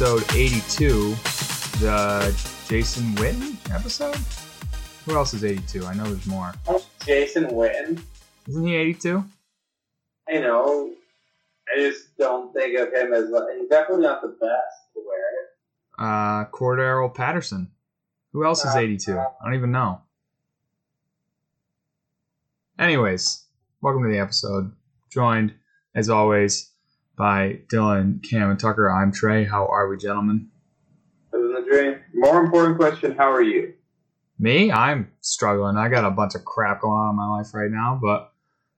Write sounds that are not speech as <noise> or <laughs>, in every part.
Episode 82, the Jason Witten episode? Who else is 82? I know there's more. Jason Witten. Isn't he 82? I know, I just don't think of him as he's definitely not the best to wear it. Uh, Cordarrelle Patterson. Who else is Uh, 82? I don't even know. Anyways, welcome to the episode. Joined, as always, by Dylan, Cam, and Tucker. I'm Trey. How are we, gentlemen? Living the dream. More important question: How are you? Me? I'm struggling. I got a bunch of crap going on in my life right now, but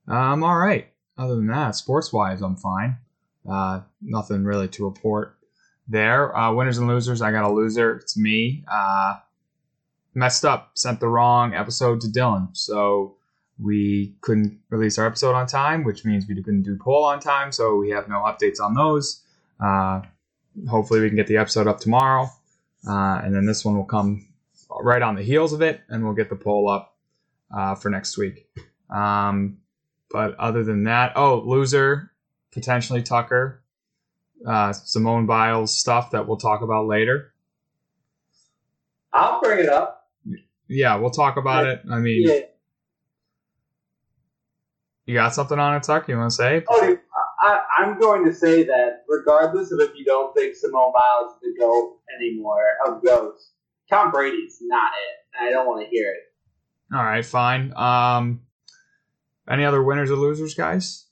uh, I'm all right. Other than that, sports wise, I'm fine. Uh, nothing really to report there. Uh, winners and losers. I got a loser. It's me. Uh, messed up. Sent the wrong episode to Dylan. So we couldn't release our episode on time, which means we couldn't do poll on time. So we have no updates on those. Uh, hopefully, we can get the episode up tomorrow. Uh, and then this one will come right on the heels of it, and we'll get the poll up uh, for next week. Um, but other than that, oh, loser, potentially Tucker, uh, Simone Biles stuff that we'll talk about later. I'll bring it up. Yeah, we'll talk about it. I mean, Yeah. You got something on it, Tuck? You want to say? Oh, dude, I, I'm going to say that regardless of if you don't think Simone Biles is the GOAT anymore, of GOATs, Tom Brady's not it. I don't want to hear it. All right, fine. Um, any other winners or losers, guys?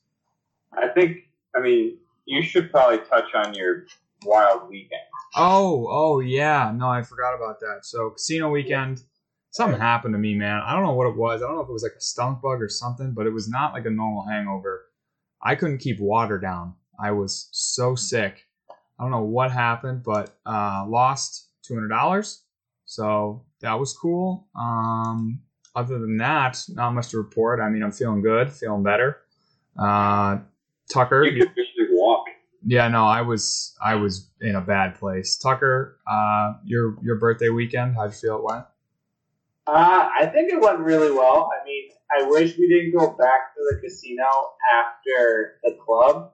I think, I mean, you should probably touch on your wild weekend. Oh, oh yeah. No, I forgot about that. So casino weekend, something happened to me, man. I don't know what it was. I don't know if it was like a stomach bug or something, but it was not like a normal hangover. I couldn't keep water down. I was so sick. I don't know what happened, but uh, lost two hundred dollars. So that was cool. Um, other than that, not much to report. I mean, I'm feeling good, feeling better. Uh, Tucker, You could walk. yeah, no, I was I was in a bad place. Tucker, uh, your your birthday weekend, how'd you feel it went? Uh, I think it went really well. I mean, I wish we didn't go back to the casino after the club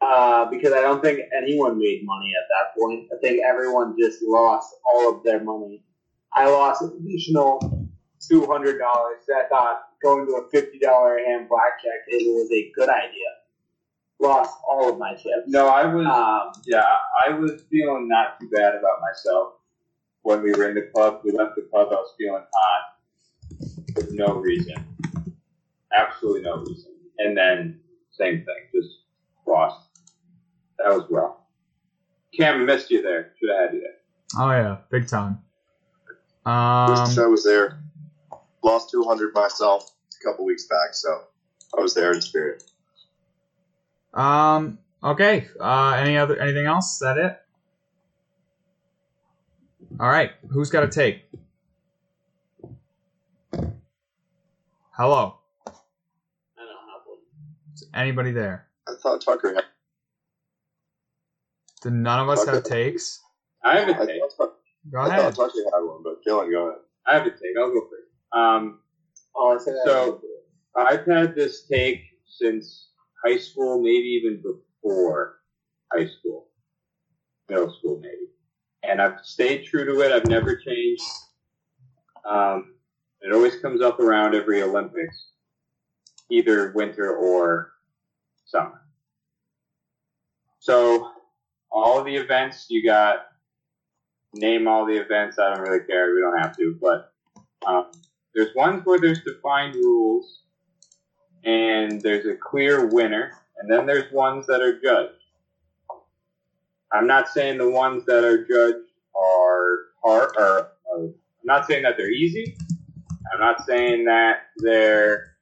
uh, because I don't think anyone made money at that point. I think everyone just lost all of their money. I lost an additional two hundred dollars. I thought going to a fifty dollar hand blackjack table was a good idea. Lost all of my chips. No, I was, Um, yeah, I was feeling not too bad about myself when we were in the club. We left the club, I was feeling hot for no reason. Absolutely no reason. And then, same thing, just lost. That was rough. Cam, missed you there. Should have had you there. Oh yeah, big time. Wish I Um, was there. Lost 200 myself a couple weeks back, so I was there in spirit. um, okay. Uh, any other anything else? Is that it? All right. Who's got a take? Hello. I don't have one. Is anybody there? I thought Tucker had. Do none of us have takes? I have I a take. thought, Go I ahead. thought Tucker had one, but Dylan, go ahead. I have a take. I'll go first. Um, Oh, I So- didn't do it. I've had this take since high school, maybe even before high school, middle school, maybe. And I've stayed true to it. I've never changed. Um, it always comes up around every Olympics, either winter or summer. So, all the events you got, name all the events. I don't really care. We don't have to, but um, there's ones where there's defined rules and there's a clear winner, and then there's ones that are judged. I'm not saying the ones that are judged are hard, or, or I'm not saying that they're easy. I'm not saying that they're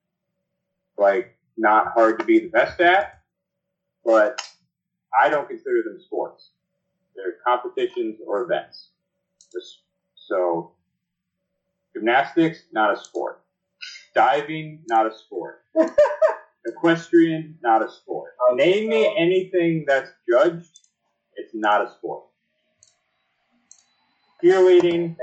like not hard to be the best at, but I don't consider them sports. They're competitions or events. Just- So, gymnastics, not a sport. Diving, not a sport. <laughs> Equestrian, not a sport. Oh, Name me anything that's judged, it's not a sport. Cheerleading,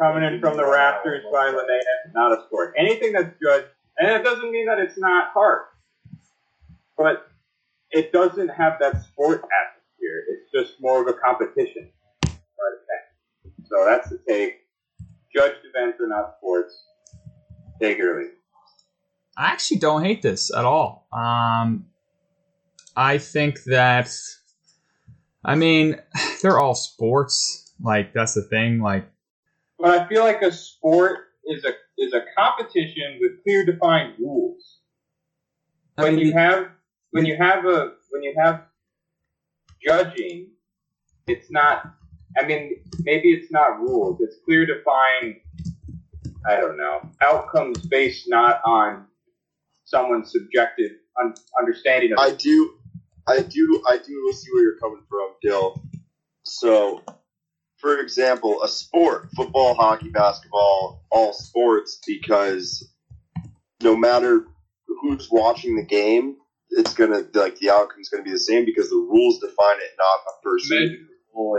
coming in from the rafters by Linnea, not a sport. Anything that's judged, and it doesn't mean that it's not hard, but it doesn't have that sport atmosphere. It's just more of a competition. So that's the take. Judged events are not sports. Take leave. I actually don't hate this at all. Um, I think that, I mean, <sighs> they're all sports. Like that's the thing. Like But I feel like a sport is a is a competition with clear defined rules. I when mean, you have when you have a when you have judging, it's not. I mean, maybe it's not rules. It's clear defined. I don't know outcomes based not on someone's subjective un- understanding of. I do, I do, I do see where you're coming from, Dill. So, for example, a sport, football, hockey, basketball, all sports, because no matter who's watching the game, it's gonna like the outcome's gonna be the same because the rules define it, not a person.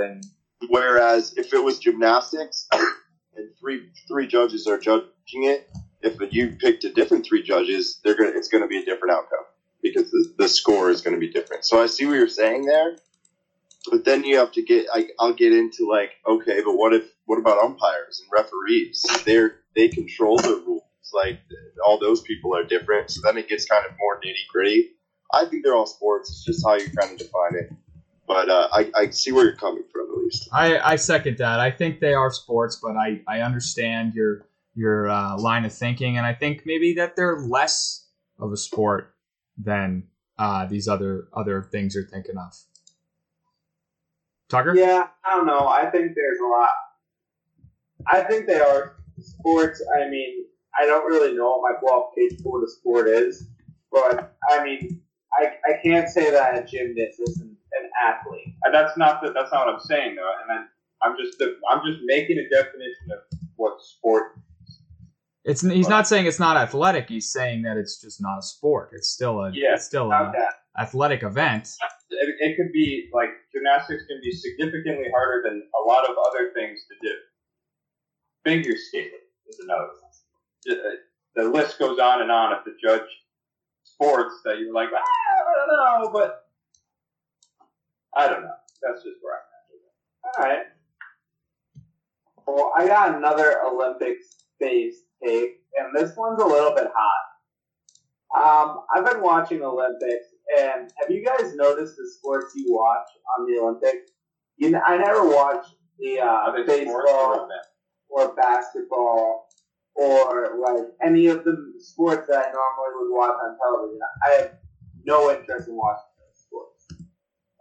and Whereas if it was gymnastics <coughs> and three three judges are judging it, if you picked a different three judges, they're gonna it's gonna be a different outcome because the, the score is gonna be different. So I see what you're saying there, but then you have to get I, I'll get into like okay, but what if what about umpires and referees? They're they control the rules. Like all those people are different, so then it gets kind of more nitty gritty. I think they're all sports. It's just how you kind of define it. But uh, I, I see where you're coming from at least. I, I second that. I think they are sports, but I, I understand your your uh, line of thinking, and I think maybe that they're less of a sport than uh, these other other things you're thinking of. Tucker, Yeah, I don't know. I think there's a lot. I think they are sports. I mean, I don't really know what my qualification for the sport is, but I mean, I, I can't say that a gymnast isn't an athlete. and that's not the, that's not what I'm saying though. And then I'm just I'm just making a definition of what sport. It's he's not saying it's not athletic. He's saying that it's just not a sport. It's still a Yeah, it's still a that. athletic event. It, it could be like gymnastics can be significantly harder than a lot of other things to do. Figure skating is another one. Uh, The list goes on and on If the judge sports that you're like, ah, I don't know, but I don't know. That's just where I'm at. All right. Well, I got another Olympics-based take, and this one's a little bit hot. Um, I've been watching Olympics, and have you guys noticed the sports you watch on the Olympics? You, know, I never watch the uh, at. Are they sports baseball or or basketball or like any of the sports that I normally would watch on television. I have no interest in watching those sports.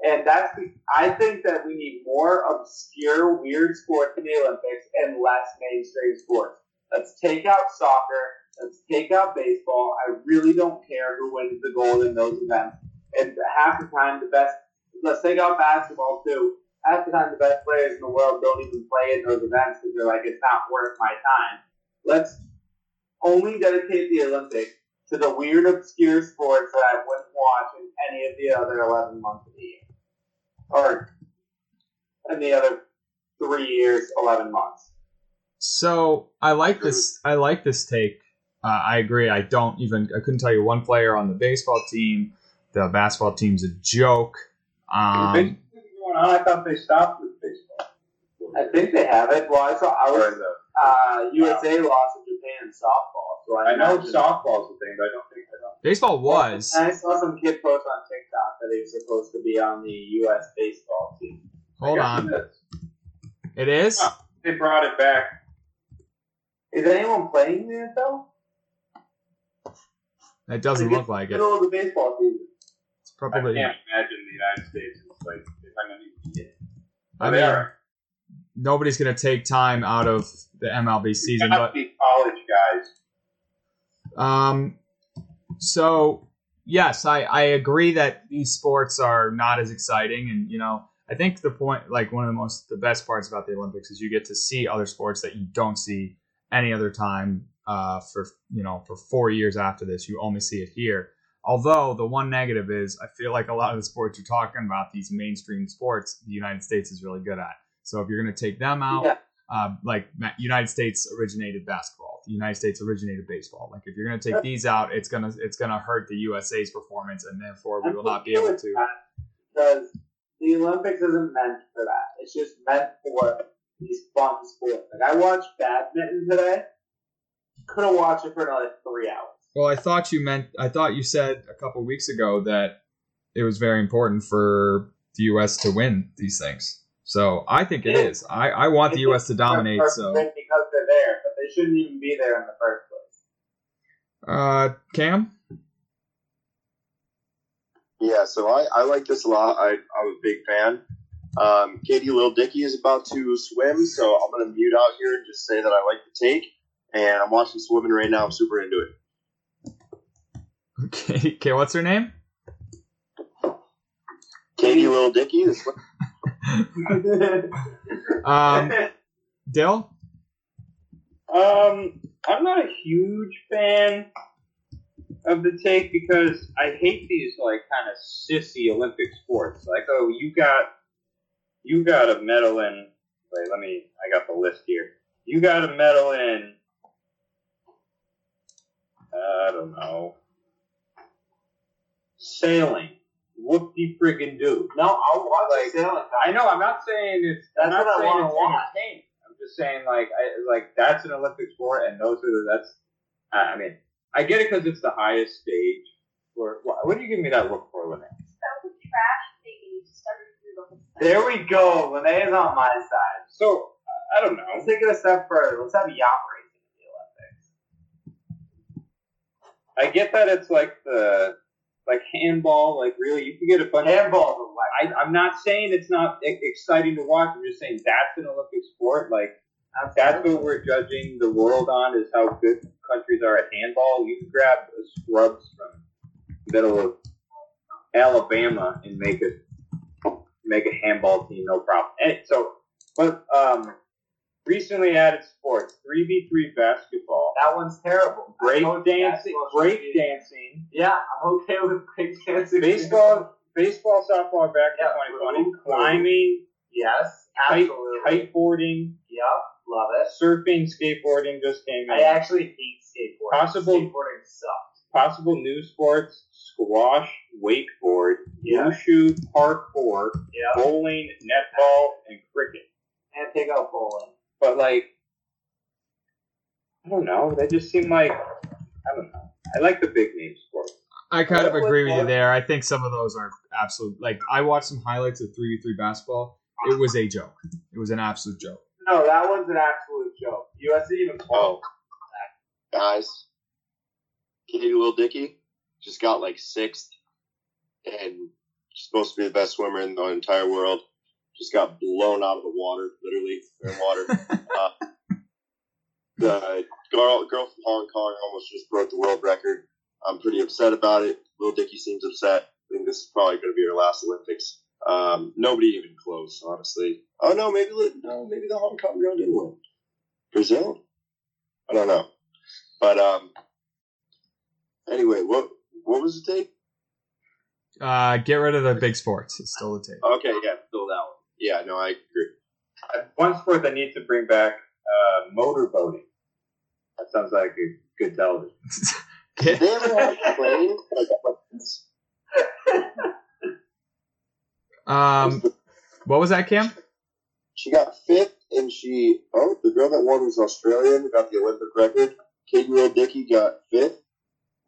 And that's the, I think that we need more obscure, weird sports in the Olympics and less mainstream sports. Let's take out soccer. Let's take out baseball. I really don't care who wins the gold in those events. And half the time, the best. Let's take out basketball too half the time the best players in the world don't even play in those events because they're like, it's not worth my time. Let's only dedicate the Olympics to the weird, obscure sports that I wouldn't watch in any of the other 11 months of the year. Or in the other three years, 11 months. So I like this. I like this take. Uh, I agree. I don't even. I couldn't tell you one player on the baseball team. The basketball team's a joke. Um, going on. I thought they stopped with baseball. I think they have it. Well, I saw I Or was the- uh, USA lost to Japan in softball, so I, I know softball's a thing, but I don't think I don't. baseball was. And I saw some kid post on TikTok that he was supposed to be on the U.S. baseball team. Hold on. it is. It is. Huh. They brought it back. Is anyone playing in it though? It doesn't look like it. Middle of the baseball season. It's probably. I can't imagine the United States is like if I'm gonna be it. I they mean, are. nobody's gonna take time out of the MLB season, but be college guys. Um, so yes, I, I agree that these sports are not as exciting, and you know, I think the point, like one of the most, the best parts about the Olympics is you get to see other sports that you don't see any other time. Uh, for you know, for four years after this, you only see it here. Although the one negative is, I feel like a lot of the sports you're talking about, these mainstream sports, the United States is really good at. So if you're going to take them out, Yeah. uh, like United States originated basketball, the United States originated baseball. Like if you're going to take these out, it's gonna it's gonna hurt the USA's performance, and therefore we will not be able to. Because the Olympics isn't meant for that. It's just meant for these fun sports. Like I watched badminton today. Could have watched it for another three hours. Well, I thought you meant. I thought you said a couple weeks ago that it was very important for the U.S. to win these things. So I think it is. I, I want the U.S. to dominate. So, because they're there, but they shouldn't even be there in the first place. uh, Cam, Yeah, so I, I like this a lot. I, I'm a big fan. Um, Katie Ledecky is about to swim, so I'm going to mute out here and just say that I like the take. And I'm watching swimming right now. I'm super into it. okay, <laughs> okay, what's her name? Katie Ledecky, <laughs> Um, Dill. Um, I'm not a huge fan of the take because I hate these like kind of sissy Olympic sports. Like, oh, you got you got a medal in. Wait, let me. I got the list here. You got a medal in. I don't know. Sailing. Whoop de friggin' do. no, I'll watch like, sailing. I know. I'm not saying it's. I'm That's not what I wanna watch. I'm just saying like I like that's an Olympic sport, and those are the that's. I I mean, I get it because it's the highest stage. For what, what are you giving me that look for, Lynette? That was a trash thing you just started through the whole thing. There we go. Lene is on my side. So I don't know. Let's take it a step further. Let's have yacht racing in the Olympics. I get that it's like the like handball. Like really, you can get a bunch. of Handball's electric. I, I'm not saying it's not exciting to watch. I'm just saying that's an Olympic sport. Like that's what we're judging the world on is how good countries are at handball. You can grab scrubs from middle of Alabama and make a make a handball team, no problem. And so, but um, recently added sports: three v three basketball, That one's terrible. break dancing, break dancing, Yeah, I'm okay with break dancing. baseball, baseball, softball back in Yeah, 2020, true, true. climbing, Yes, kite, absolutely. kiteboarding, Yep, love it. surfing, skateboarding just came in. I actually hate skateboarding. Possible- Skateboarding sucks. Possible new sports: squash, wakeboard, Yeah. wushu, parkour, Yeah, bowling, netball, and cricket. and take out bowling. But like, I don't know. They just seem like I don't know. I like the big name sports. I kind of agree with you there. I think some of those are absolute. Like I watched some highlights of three v three basketball. It was a joke. It was an absolute joke. No, that one's an absolute joke. US didn't even Oh, guys. Katie Ledecky just got like sixth and she's supposed to be the best swimmer in the entire world. Just got blown out of the water, literally, in water. <laughs> uh, the girl, girl from Hong Kong almost just broke the world record. I'm pretty upset about it. Ledecky seems upset. I think this is probably going to be her last Olympics. Um, nobody even close, honestly. Oh no, maybe no, maybe the Hong Kong girl didn't win. Brazil? I don't know. But um, anyway, what what was the take? Uh, get rid of the big sports. It's still the tape. Okay, yeah, still that one. Yeah, no, I agree. Uh, One sport that needs to bring back uh, motorboating. That sounds like a good television. <laughs> Did they ever have a plane? Like, weapons? um, what was that, Cam? She got fifth, and she oh, the girl that won was Australian, got the Olympic record. Katie Ledecky got fifth,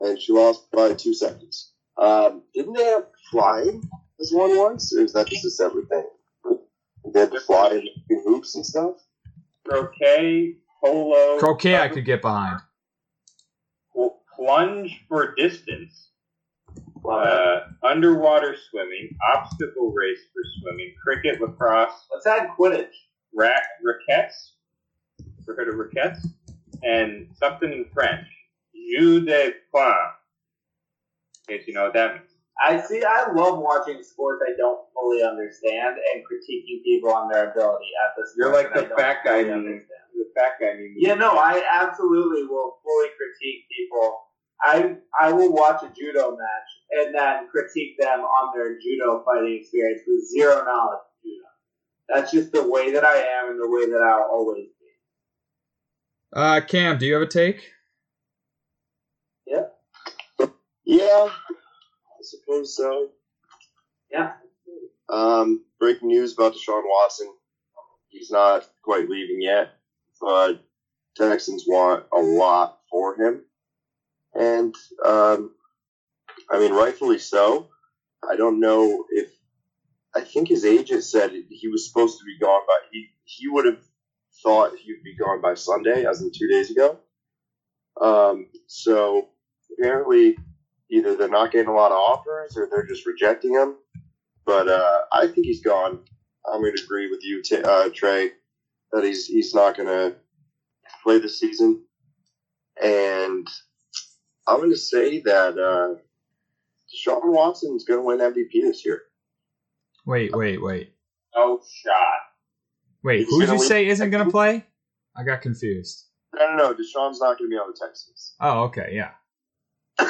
and she lost by two seconds. Um, didn't they have flying as one once, or is that just a separate thing? They had to fly in between hoops and stuff. Croquet, polo, Croquet, I could get behind. plunge for distance, Love uh, underwater swimming, obstacle race for swimming, cricket, lacrosse, Let's add Quidditch. ra- raquettes. Ever heard of raquettes? And something in French. Jeu de poing. In case you know what that means. I see. I love watching sports I don't fully understand and critiquing people on their ability at this. You're like the fat guy Fully understand. The fat guy meme. Yeah, no, I absolutely will fully critique people. I I will watch a judo match and then critique them on their judo fighting experience with zero knowledge of judo. That's just the way that I am and the way that I'll always be. Uh, Cam, do you have a take? Yeah, I suppose so. Yeah. Um, breaking news about Deshaun Watson. He's not quite leaving yet, but Texans want a lot for him. And, um, I mean, rightfully so. I don't know if, I think his agent said he was supposed to be gone by, he, he would have thought he would be gone by Sunday, as in two days ago. Um, so apparently either they're not getting a lot of offers or they're just rejecting him. But uh, I think he's gone. I'm going to agree with you, T- uh, Trey, that he's he's not going to play this season. And I'm going to say that uh, Deshaun Watson's going to win MVP this year. Wait, wait, wait. No shot. Wait, He's who did you win- say isn't going to play? I got confused. No, no, no. Deshaun's not going to be on the Texans. Oh, okay, yeah. <coughs>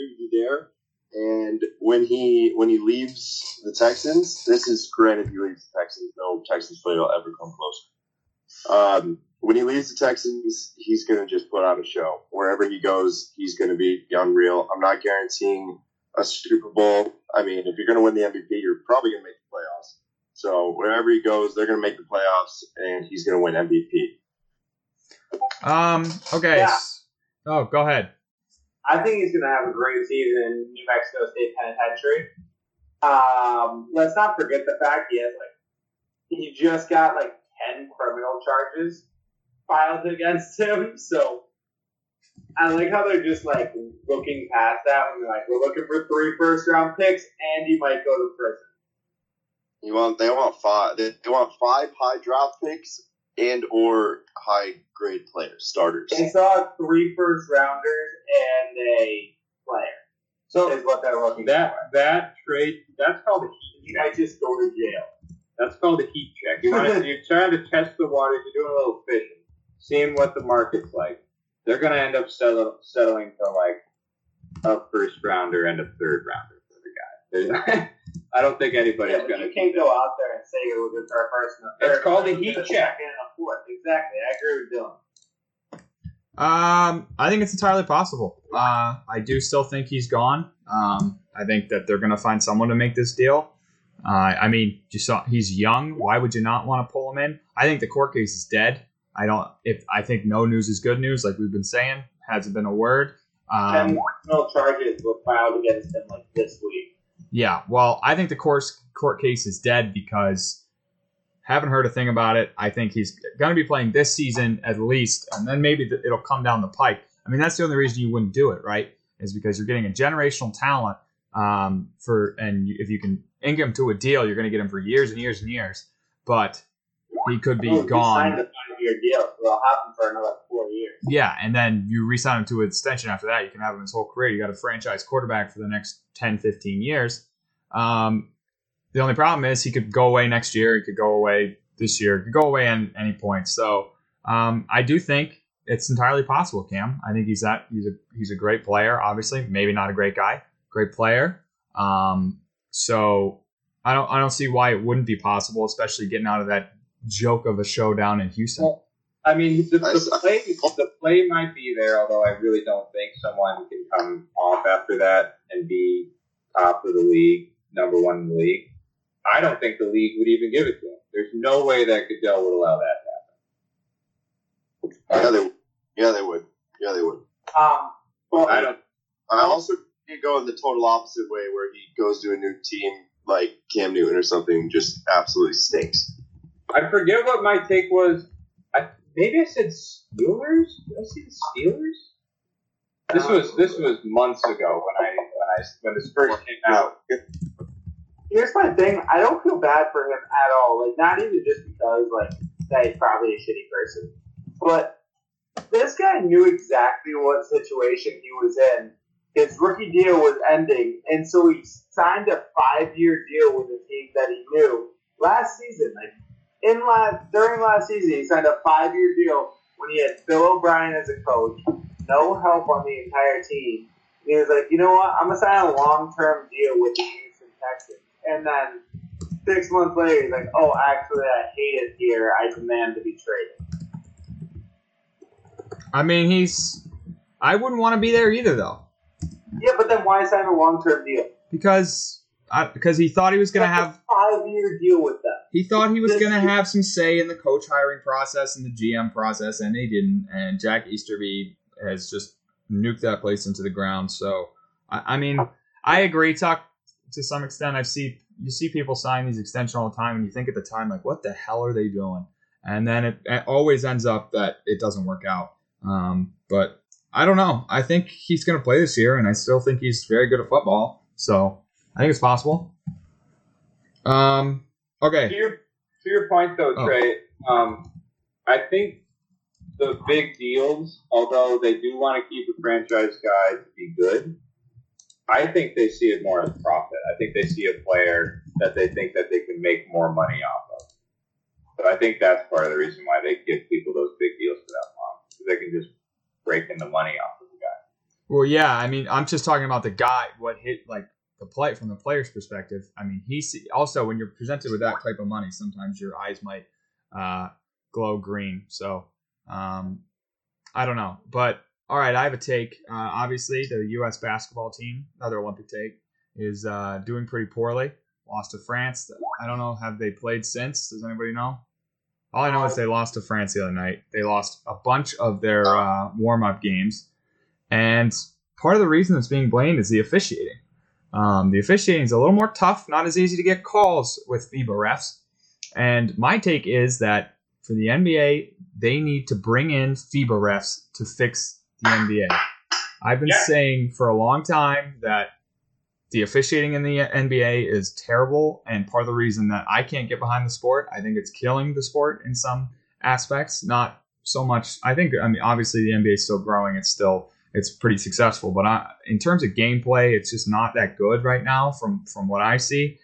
I agree with you there. And when he when he leaves the Texans, this is granted he leaves the Texans. No Texans player will ever come close. Um, when he leaves the Texans, he's going to just put on a show. Wherever he goes, he's going to be unreal. I'm not guaranteeing a Super Bowl. I mean, if you're going to win the MVP, you're probably going to make the playoffs. So wherever he goes, they're going to make the playoffs, and he's going to win MVP. Um, okay. Yeah. Oh, go ahead. I think he's going to have a great season in New Mexico State Penitentiary. Um, let's not forget the fact he has like he just got like ten criminal charges filed against him. So I like how they're just like looking past that and they're like, we're looking for three first round picks, and he might go to prison. You want they want five they, they want five high draft picks and or high grade players starters. They saw three first rounders and a player. So is what they're looking that for. that trade that's called a heat He check. might just go to jail. That's called a heat check. You want to, <laughs> you're trying to test the waters. You're doing a little fishing, seeing what the market's like. They're going to end up settle, settling for like a first rounder and a third rounder for the guy. <laughs> There's- I don't think anybody's Yeah, but going you can't go out there and say it was our first and a third. It's called a It's heat a check. second and a fourth. Exactly. I agree with Dylan. Um, I think it's entirely possible. Uh, I do still think he's gone. Um, I think that they're going to find someone to make this deal. Uh, I mean, you saw he's young. Why would you not want to pull him in? I think the court case is dead. I don't. If I think no news is good news, like we've been saying, hasn't been a word. Ten Um, criminal charges were filed against him like this week. Yeah. Well, I think the court court case is dead because haven't heard a thing about it. I think he's going to be playing this season at least, and then maybe it'll come down the pike. I mean, that's the only reason you wouldn't do it, right? Is because you're getting a generational talent um, for, and you- if you can ink him to a deal, you're going to get him for years and years and years. But he could be Oh, gone. Five-year deal, so they'll have him for another four years. Yeah, and then you re-sign him to an extension after that. You can have him his whole career. You got a franchise quarterback for the next 10, 15 years. Um, the only problem is he could go away next year. He could go away this year. He could go away at any point. So um, I do think it's entirely possible, Cam. I think he's that he's a he's a great player. Obviously, maybe not a great guy, great player. Um, so I don't I don't see why it wouldn't be possible, especially getting out of that joke of a showdown in Houston. Well, I mean, the, the play the play might be there, although I really don't think someone can come off after that and be top of the league, number one in the league. I don't think the league would even give it to him. There's no way that Goodell would allow that to happen. Yeah, they yeah they would. Yeah, they would. Um, well, I don't. I also think go in the total opposite way, where he goes to a new team like Cam Newton or something, just absolutely stinks. I forget what my take was. I maybe I said Steelers. Did I say the Steelers? This was this was months ago when I when I when this first came out. here's my thing. I don't feel bad for him at all. Like, not even just because, like, that he's probably a shitty person, but this guy knew exactly what situation he was in. His rookie deal was ending, and so he signed a five-year deal with a team that he knew last season. Like, in last during last season, he signed a five-year deal when he had Bill O'Brien as a coach, no help on the entire team. And he was like, you know what? I'm gonna sign a long-term deal with the Houston Texans. And then six months later, he's like, "Oh, actually, I hate it here. I demand to be traded." I mean, he's. I wouldn't want to be there either, though, Yeah, but then why sign a long-term deal? because I, because he thought he was going to have a five-year deal with them. he thought he was going to have some say in the coach hiring process and the GM process, and he didn't. And Jack Easterby has just nuked that place into the ground. So, I, I mean, I agree, Tuck, to some extent. I see you see people sign these extensions all the time, and you think at the time, like, what the hell are they doing? And then it, it always ends up that it doesn't work out. Um, but I don't know. I think he's going to play this year, and I still think he's very good at football. So I think it's possible. Um, To okay. your to your point though, Oh. Trey, um, I think the big deals, although they do want to keep a franchise guy to be good, I think they see it more as profit. I think they see a player that they think that they can make more money off of. So I think that's part of the reason why they give people those big deals for that long. So they can just break in the money off of the guy. Well, yeah. I mean, I'm just talking about the guy. What hit like the play from the player's perspective. I mean, he see, also when you're presented with that type of money, sometimes your eyes might uh, glow green. So um, I don't know, but all right, I have a take. Uh, obviously, the U.S. basketball team, another Olympic take, is uh, doing pretty poorly. Lost to France. I don't know. Have they played since? Does anybody know? All I know is they lost to France the other night. They lost a bunch of their uh, warm up games. And part of the reason that's being blamed is the officiating. Um, the officiating is a little more tough, not as easy to get calls with FIBA refs. And my take is that for the NBA, they need to bring in FIBA refs to fix the NBA. I've been Yeah. saying for a long time that the officiating in the NBA is terrible, and part of the reason that I can't get behind the sport, I think it's killing the sport in some aspects. Not so much. I think. I mean, obviously the NBA is still growing. It's still it's pretty successful, but I, in terms of gameplay, it's just not that good right now from from what I see.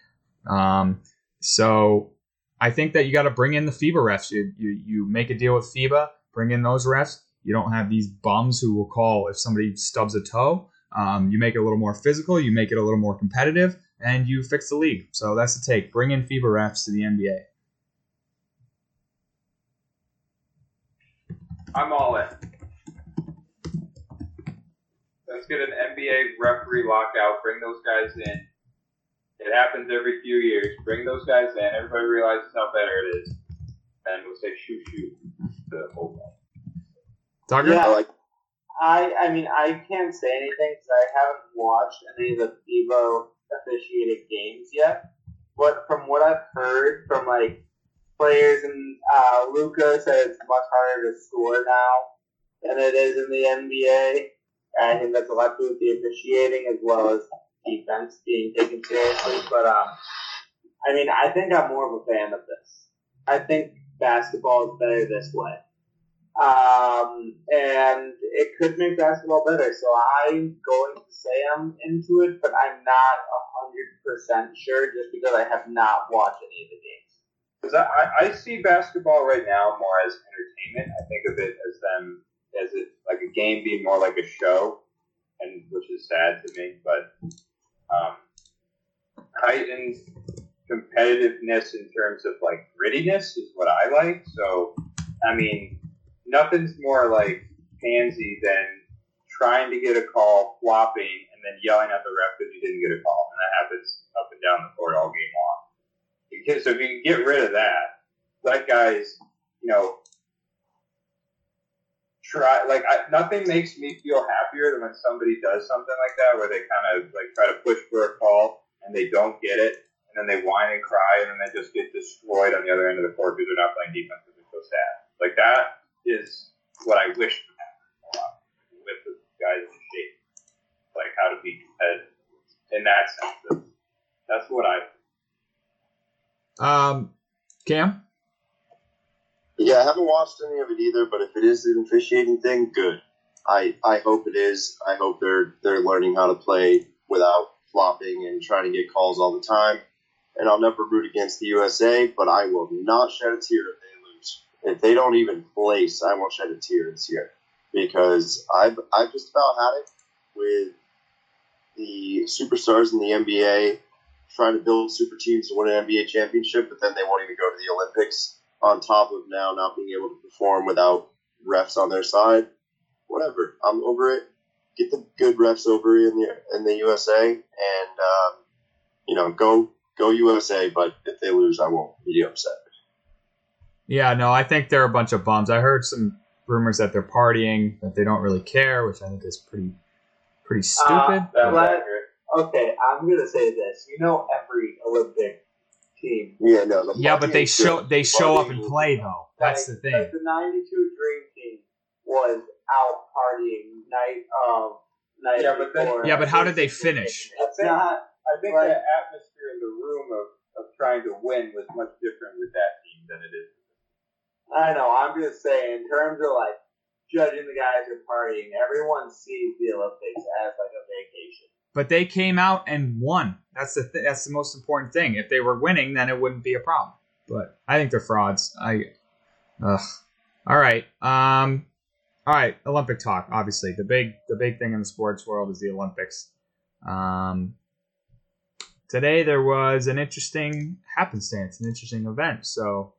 Um, so I think that you got to bring in the FIBA refs. You, you you make a deal with FIBA, bring in those refs. You don't have these bums who will call if somebody stubs a toe. Um, you make it a little more physical. You make it a little more competitive, and you fix the league. So that's the take. Bring in FIBA refs to the NBA. I'm all in. Let's get an NBA referee lockout. Bring those guys in. It happens every few years. Bring those guys in. Everybody realizes how better it is. And we'll say shoot shoot the whole thing. Tucker? Yeah. I like I I mean I can't say anything because I haven't watched any of the FIBA officiated games yet. But from what I've heard from like players and uh, Luka said it's much harder to score now than it is in the NBA. And I think that's a lot to the officiating as well as defense being taken seriously. But um, I mean I think I'm more of a fan of this. I think basketball is better this way um, and it could make basketball better. So I'm going to say I'm into it, but I'm not hundred percent sure just because I have not watched any of the games. Because I, I see basketball right now more as entertainment. I think of it as them as it like a game being more like a show, and which is sad to me. But um, heightened competitiveness in terms of like grittiness is what I like. So I mean, nothing's more like pansy than trying to get a call, flopping, and then yelling at the ref because you didn't get a call, and that happens up and down the court all game long. So if you can get rid of that, let guys, you know, try like I, nothing makes me feel happier than when somebody does something like that where they kind of like try to push for a call and they don't get it and then they whine and cry and then they just get destroyed on the other end of the court because they're not playing defense because they're so sad. Like that is what I wish with the guys in shape, like how to be competitive in that sense. That's what I. Um, Cam? Yeah, I haven't watched any of it either, but if it is an officiating thing, good. I I hope it is. I hope they're they're learning how to play without flopping and trying to get calls all the time. And I'll never root against the USA, but I will not shed a tear if they lose. If they don't even place, I won't shed a tear this year because I've I've just about had it with the superstars in the NBA trying to build super teams to win an NBA championship, but then they won't even go to the Olympics on top of now not being able to perform without refs on their side. Whatever, I'm over it. Get the good refs over in the in the USA, and um, you know, go go USA. But if they lose, I won't be upset. Yeah, no, I think they're a bunch of bums. I heard some rumors that they're partying, that they don't really care, which I think is pretty pretty stupid. Uh, That was Let- accurate. Okay, I'm gonna say this. You know, every Olympic team. Yeah, no. The yeah, but they show they show up and play though. That's the thing. The '92 Dream Team was out partying night of night Yeah, but then- Yeah, but how did they finish? It's not. I think Right. the atmosphere in the room of, of trying to win was much different with that team than it is. I know. I'm just saying, in terms of like judging the guys who are partying, everyone sees the Olympics as like a vacation. But they came out and won. That's the th- that's the most important thing. If they were winning, then it wouldn't be a problem. But I think they're frauds. I, ugh. All right. Um. All right. Olympic talk. Obviously, the big the big thing in the sports world is the Olympics. Um. Today there was an interesting happenstance, an interesting event. So,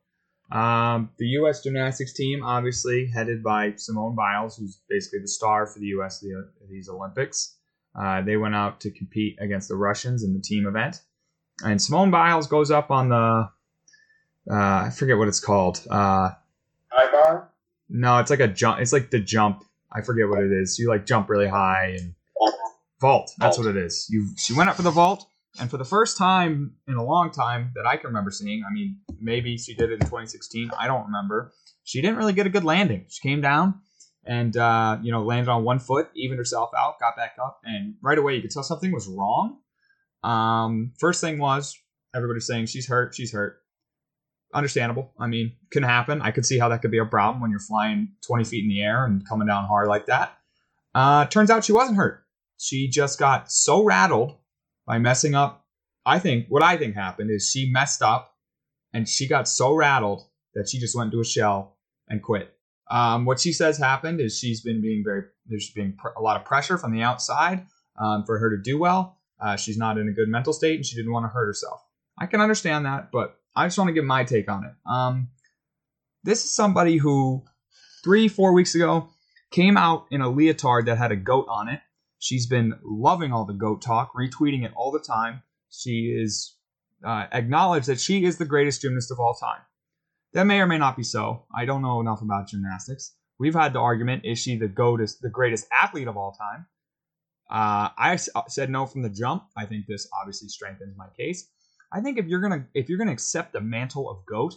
um, the U.S. gymnastics team, obviously headed by Simone Biles, who's basically the star for the U.S. The, these Olympics. Uh, they went out to compete against the Russians in the team event, and Simone Biles goes up on the uh, I forget what it's called. Uh, High bar? no, it's like a jump. It's like the jump. I forget what it is. You like jump really high and vault. That's Vault. what it is. You she went up for the vault, and for the first time in a long time that I can remember seeing. I mean, maybe she did it in 2016. I don't remember. She didn't really get a good landing. She came down and uh, you know landed on one foot, evened herself out, got back up, and right away you could tell something was wrong. Um, first thing was everybody saying she's hurt, she's hurt. Understandable. I mean, can happen. I could see how that could be a problem when you're flying 20 feet in the air and coming down hard like that. Uh, turns out she wasn't hurt. She just got so rattled by messing up. I think what I think happened is she messed up and she got so rattled that she just went into a shell and quit. Um, what she says happened is she's been being very there's being pr- a lot of pressure from the outside um, for her to do well. Uh, she's not in a good mental state and she didn't want to hurt herself. I can understand that, but I just want to give my take on it. Um, this is somebody who three, four weeks ago came out in a leotard that had a goat on it. She's been loving all the goat talk, retweeting it all the time. She is uh, acknowledged that she is the greatest gymnast of all time. That may or may not be so. I don't know enough about gymnastics. We've had the argument: is she the goatest, the greatest athlete of all time? Uh, I s- said no from the jump. I think this obviously strengthens my case. I think if you're gonna if you're gonna accept the mantle of goat,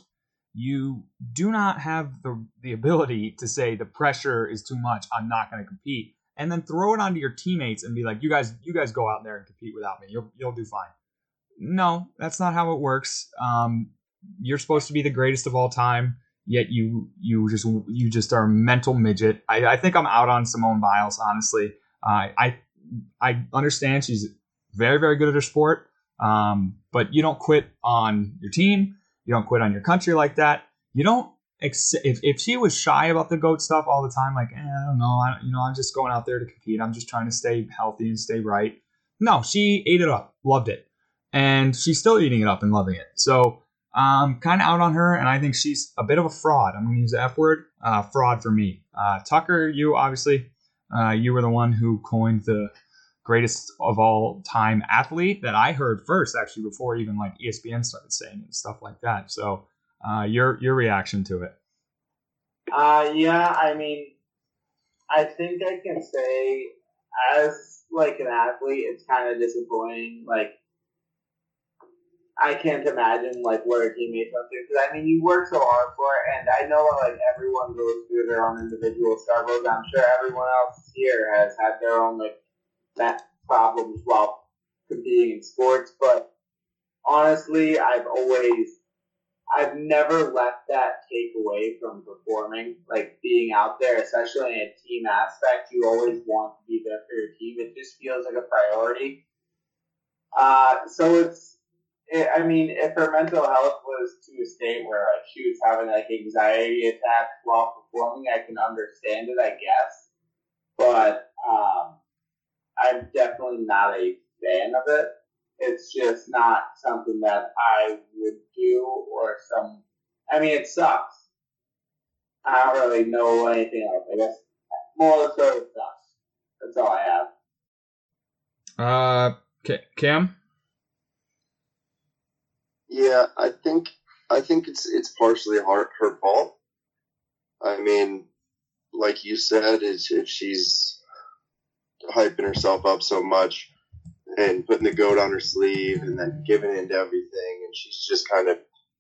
you do not have the the ability to say the pressure is too much. I'm not to compete, and then throw it onto your teammates and be like, you guys you guys go out there and compete without me. You'll you'll do fine. No, that's not how it works. Um, you're supposed to be the greatest of all time, yet you you just you just are a mental midget. I, I think I'm out on Simone Biles. Honestly, uh, I I understand she's very very good at her sport. Um, but you don't quit on your team. You don't quit on your country like that. You don't. Ex- if, if she was shy about the goat stuff all the time, like eh, I don't know, I, you know, I'm just going out there to compete. I'm just trying to stay healthy and stay right. No, she ate it up, loved it, and she's still eating it up and loving it. So um, kind of out on her, and I think she's a bit of a fraud. I'm going to use the F word, uh, fraud for me. Uh, Tucker, you obviously, uh, you were the one who coined the greatest of all time athlete that I heard first, actually, before even like ESPN started saying and stuff like that. So, uh, your your reaction to it? Uh, yeah, I mean, I think I can say, as like an athlete, it's kind of disappointing. Like, I can't imagine like what our teammates went through because I mean, you work so hard for it, and I know like everyone goes through their own individual struggles. I'm sure everyone else here has had their own like that problems while competing in sports, but honestly, I've always I've never let that take away from performing. Like being out there, especially in a team aspect, you always want to be there for your team. It just feels like a priority. Uh, so it's, it, I mean, if her mental health was to a state where like she was having like anxiety attacks while performing, I can understand it, I guess. But um, I'm definitely not a fan of it it's just not something that I would do or some. I mean, it sucks. I don't really know anything else. I guess more of the sucks. That's all I have. Uh, Ca- Cam. Yeah, I think I think it's it's partially her her fault. I mean, like you said, is if she's hyping herself up so much and putting the goat on her sleeve and then giving into everything, and she's just kind of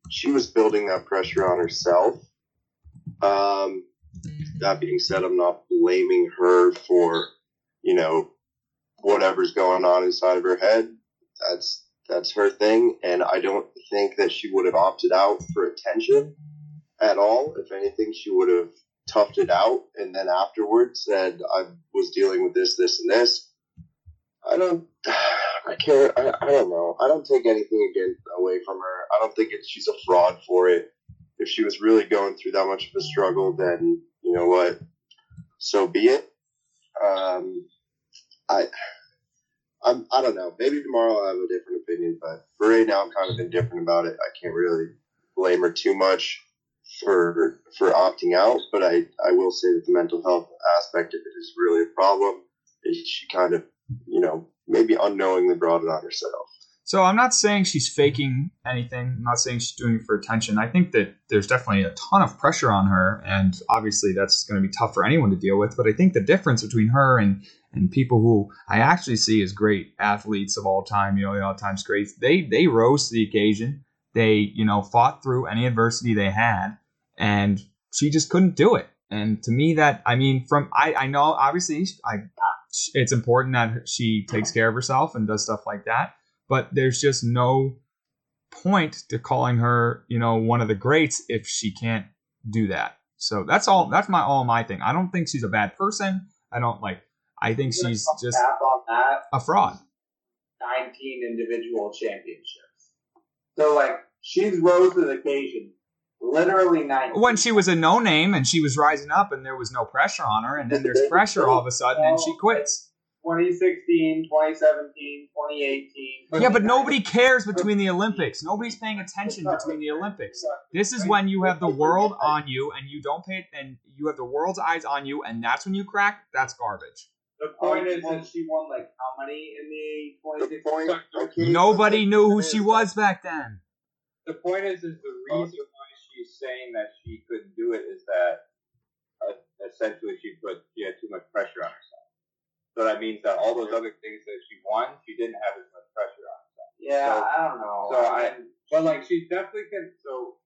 she was building that pressure on herself. Um, that being said, I'm not blaming her for you know whatever's going on inside of her head. That's that's her thing, and I don't think that she would have opted out for attention at all. If anything, she would have toughed it out and then afterwards said, I was dealing with this, this, and this. I don't, <sighs> I can't, I, I don't know. I don't take anything again away from her. I don't think it's, she's a fraud for it. If she was really going through that much of a struggle, then you know what? So be it. Um, I, I'm, I don't know. Maybe tomorrow I'll have a different opinion, but for right now, I'm kind of indifferent about it. I can't really blame her too much for for opting out, but I, I will say that the mental health aspect of it is really a problem. She kind of, you know, maybe unknowingly brought it on herself. So I'm not saying she's faking anything. I'm not saying she's doing it for attention. I think that there's definitely a ton of pressure on her, and obviously that's going to be tough for anyone to deal with. But I think the difference between her and and people who I actually see as great athletes of all time, you know, all time greats, they they rose to the occasion. They you know fought through any adversity they had, and she just couldn't do it. And to me, that I mean, from I I know obviously I it's important that she takes care of herself and does stuff like that, but there's just no point to calling her you know one of the greats if she can't do that. So that's all. That's my all my thing. I don't think she's a bad person. I don't like. I think she's just a fraud. 19 individual championships. So, like, she's rose to the occasion. Literally 19. When she was a no name and she was rising up and there was no pressure on her, and then there's pressure all of a sudden and she quits. 2016, 2017, 2018. Yeah, but nobody cares between the Olympics. Nobody's paying attention between the Olympics. This is when you have the world on you and you don't pay and you have the world's eyes on you and that's when you crack. That's garbage. The point is that she won, like, how many in the The 2016? okay, Nobody knew who she was back then. The point is, is the reason why she's saying that she couldn't do it is that uh, essentially she put she had too much pressure on herself. So that means that all those other things that she won, she didn't have as much pressure on herself. Yeah, So- I don't know. so I- But like she definitely can. So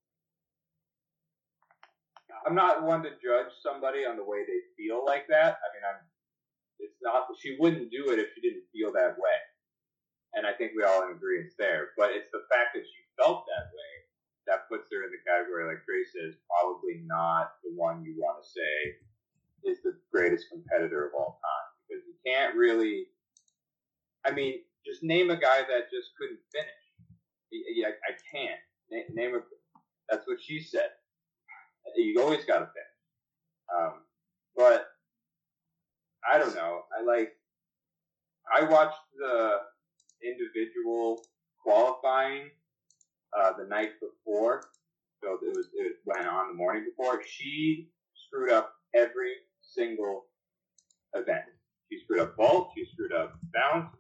I'm not one to judge somebody on the way they feel like that. I mean, I'm. It's not. She wouldn't do it if she didn't feel that way. And I think we all in agreement there. But it's the fact that she felt that way that puts her in the category, like Grace says, probably not the one you want to say is the greatest competitor of all time because you can't really. I mean, just name a guy that just couldn't finish. Yeah, I, I can't Na- name a. That's what she said. You always got to finish. Um, but I don't know. I like. I watched the individual qualifying uh, the night before, so it was it went on the morning before. She screwed up every single event. She screwed up vault. She screwed up bounce,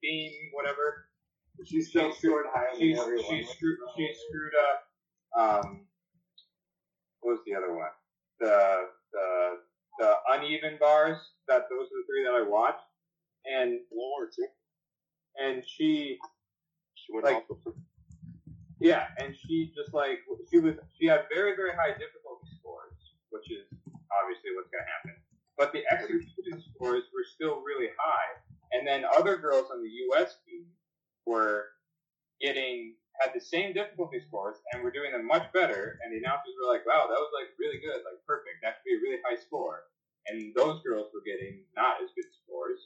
beam, whatever. she's still she screwed- scored higher She than everyone. she screwed she screwed up. Um, what was the other one? The the the uneven bars. That those are the three that I watched, and Floor too. and she She went Like- off the Yeah, and she just like she was she had very very high difficulty scores, which is obviously what's going to happen. But the execution scores were still really high, and then other girls on the U.S. team were getting had the same difficulty scores and were doing them much better. And the announcers were like, "Wow, that was like really good, like perfect. That should be a really high score." And those girls were getting not as good scores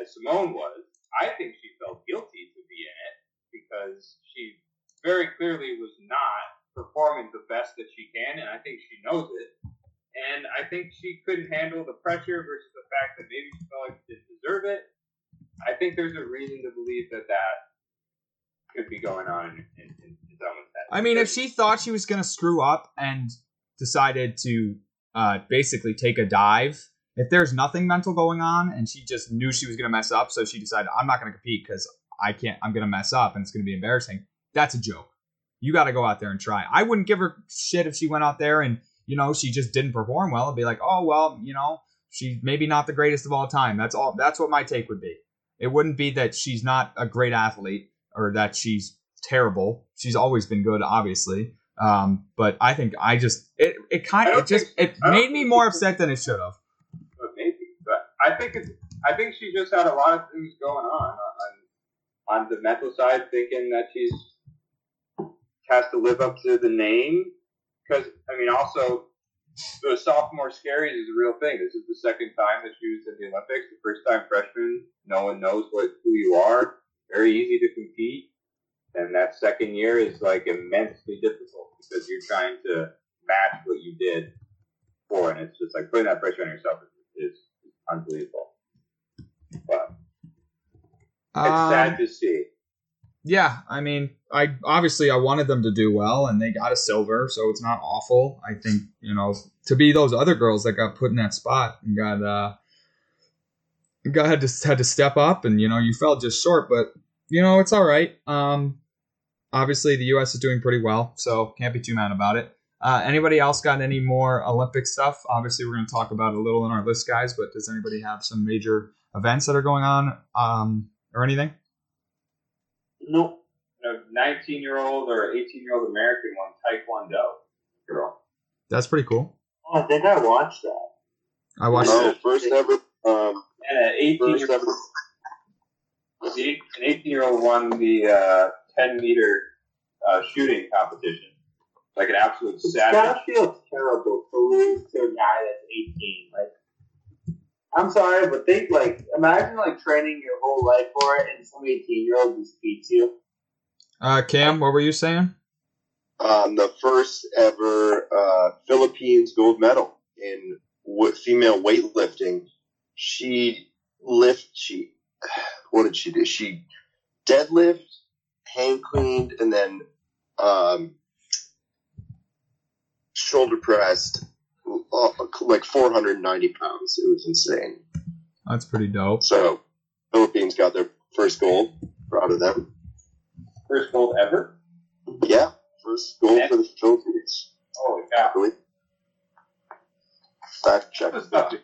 as Simone was. I think she felt guilty to be in it because she very clearly was not performing the best that she can, and I think she knows it. And I think she couldn't handle the pressure versus the fact that maybe she felt like she didn't deserve it. I think there's a reason to believe that that could be going on in, in, in someone's head. I mean, if she thought she was going to screw up and decided to uh, basically take a dive, if there's nothing mental going on and she just knew she was going to mess up, so she decided, I'm not going to compete because I can't, I'm going to mess up and it's going to be embarrassing, that's a joke. you got to go out there and try. I wouldn't give her shit if she went out there and you know she just didn't perform well. I'd be like, oh well, you know she's maybe not the greatest of all time. That's all. That's what my take would be. It wouldn't be that she's not a great athlete or that she's terrible. She's always been good, obviously. Um, but I think I just it it kind of it just it made me more upset than it should have. maybe. But I think it's. I think she just had a lot of things going on on on the mental side, thinking that she's has to live up to the name. Because I mean, also the sophomore scaries is a real thing. This is the second time that she was in the Olympics. The first time freshman, no one knows what who you are. Very easy to compete. And that second year is like immensely difficult because you're trying to match what you did before, and it's just like putting that pressure on yourself is, is unbelievable. But it's Um, sad to see. Yeah, I mean, I obviously I wanted them to do well, and they got a silver, so it's not awful. I think you know to be those other girls that got put in that spot and got uh got had to had to step up, and you know you fell just short, but you know it's all right. Um, obviously the U.S. is doing pretty well, so can't be too mad about it. Uh, anybody else got any more Olympic stuff? Obviously, we're going to talk about a little in our list, guys. But does anybody have some major events that are going on um, or anything? Nope. A 19 year old or 18 year old American won Taekwondo girl. That's pretty cool. Oh, I think I watched that. I watched. No, first ever. Um, And an 18 year old. an 18 year old won the uh, 10 meter uh, shooting competition. Like an absolute It's savage. gotta feel terrible to lose to a guy that's 18. Like, I'm sorry, but think like, imagine like training your whole life for it, and some 18 year old just beats you. Uh, Cam, what were you saying? um, the first ever uh, Philippines gold medal in w- female weightlifting. She lift. She <sighs> what did she do? She deadlift, hand cleaned, and then um, shoulder pressed like 490 pounds. It was insane. That's pretty dope. So Philippines got their first gold. Proud of them. First gold ever? Yeah, first gold for the Philippines. Holy cow. Really? Fact check. That's, not-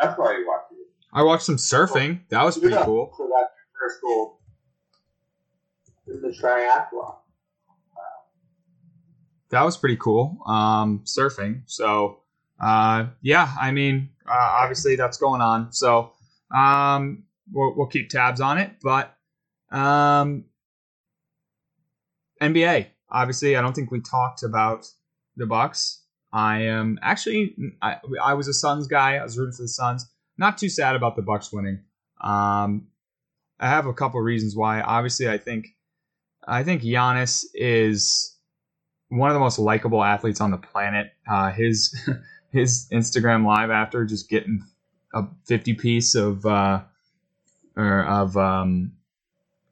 that's why you watch it. I watched some surfing. That was pretty Yeah, cool. So that's your first goal. In the triathlon. That was pretty cool. Um, surfing. So, uh, yeah, I mean, uh, obviously that's going on. So, um, we'll, we'll keep tabs on it. But, um, NBA. Obviously, I don't think we talked about the Bucks. I am actually, I, I was a Suns guy. I was rooting for the Suns. Not too sad about the Bucks winning. Um, I have a couple of reasons why. Obviously, I think, I think Giannis is one of the most likable athletes on the planet. Uh, his <laughs> his Instagram live after just getting a 50 piece of uh, or of um,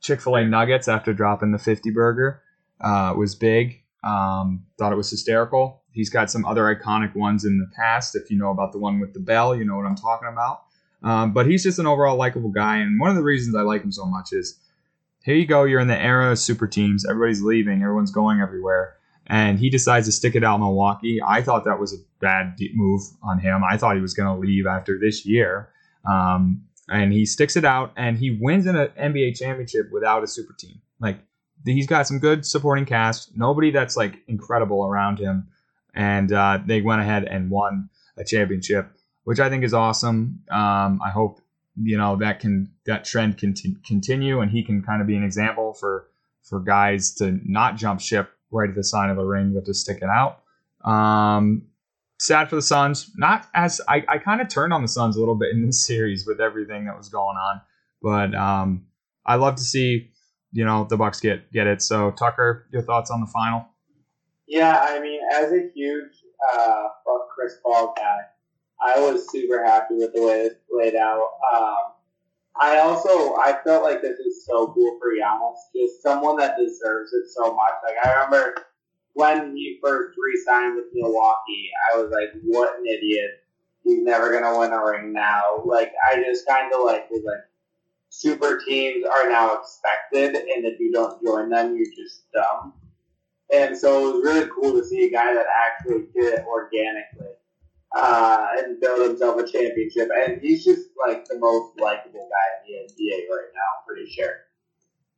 Chick Fil A nuggets after dropping the 50 burger uh, was big. Um, thought it was hysterical. He's got some other iconic ones in the past. If you know about the one with the bell, you know what I'm talking about. Um, but he's just an overall likable guy, and one of the reasons I like him so much is here you go, you're in the era of super teams. Everybody's leaving, everyone's going everywhere and he decides to stick it out in Milwaukee. I thought that was a bad move on him. I thought he was going to leave after this year. Um, and he sticks it out and he wins an NBA championship without a super team. Like he's got some good supporting cast, nobody that's like incredible around him. And uh, they went ahead and won a championship, which I think is awesome. Um, I hope you know that can that trend can t- continue and he can kind of be an example for for guys to not jump ship right at the sign of the ring, but to stick it out. Um, sad for the Suns. Not as I, I kind of turned on the Suns a little bit in this <laughs> series with everything that was going on, but um, I love to see you know the Bucks get get it. So Tucker, your thoughts on the final? Yeah, I mean, as a huge uh, Chris Paul guy, I was super happy with the way it played out. Um, I also I felt like this is so cool for Giannis, just someone that deserves it so much. Like I remember when he first re-signed with Milwaukee, I was like, "What an idiot! He's never gonna win a ring now." Like I just kind of like was like, super teams are now expected, and if you don't join them, you're just dumb. And so it was really cool to see a guy that actually did it organically uh, and build himself a championship. And he's just like the most likable guy in the NBA right now, I'm pretty sure.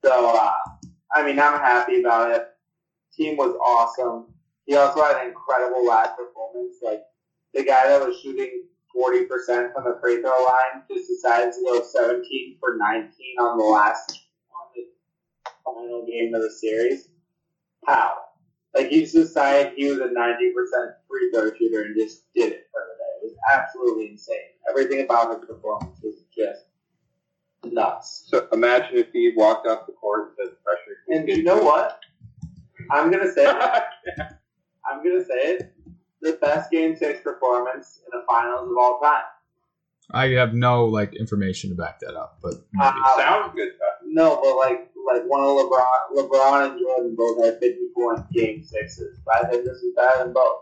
So, uh, I mean, I'm happy about it. Team was awesome. He also had an incredible last performance. Like, the guy that was shooting 40% from the free throw line just decided to go 17 for 19 on the last on the final game of the series. How? Like he just decided he was a 90% free throw shooter and just did it for the day. It was absolutely insane. Everything about his performance was just nuts. So imagine if he walked off the court and said pressure. And you know what? I'm gonna say it. <laughs> I'm gonna say it. The best game six performance in the finals of all time. I have no like information to back that up, but maybe. Uh, Sounds good. No, but like like one of LeBron, LeBron and Jordan both had 50 point game sixes. But I think this is better than both.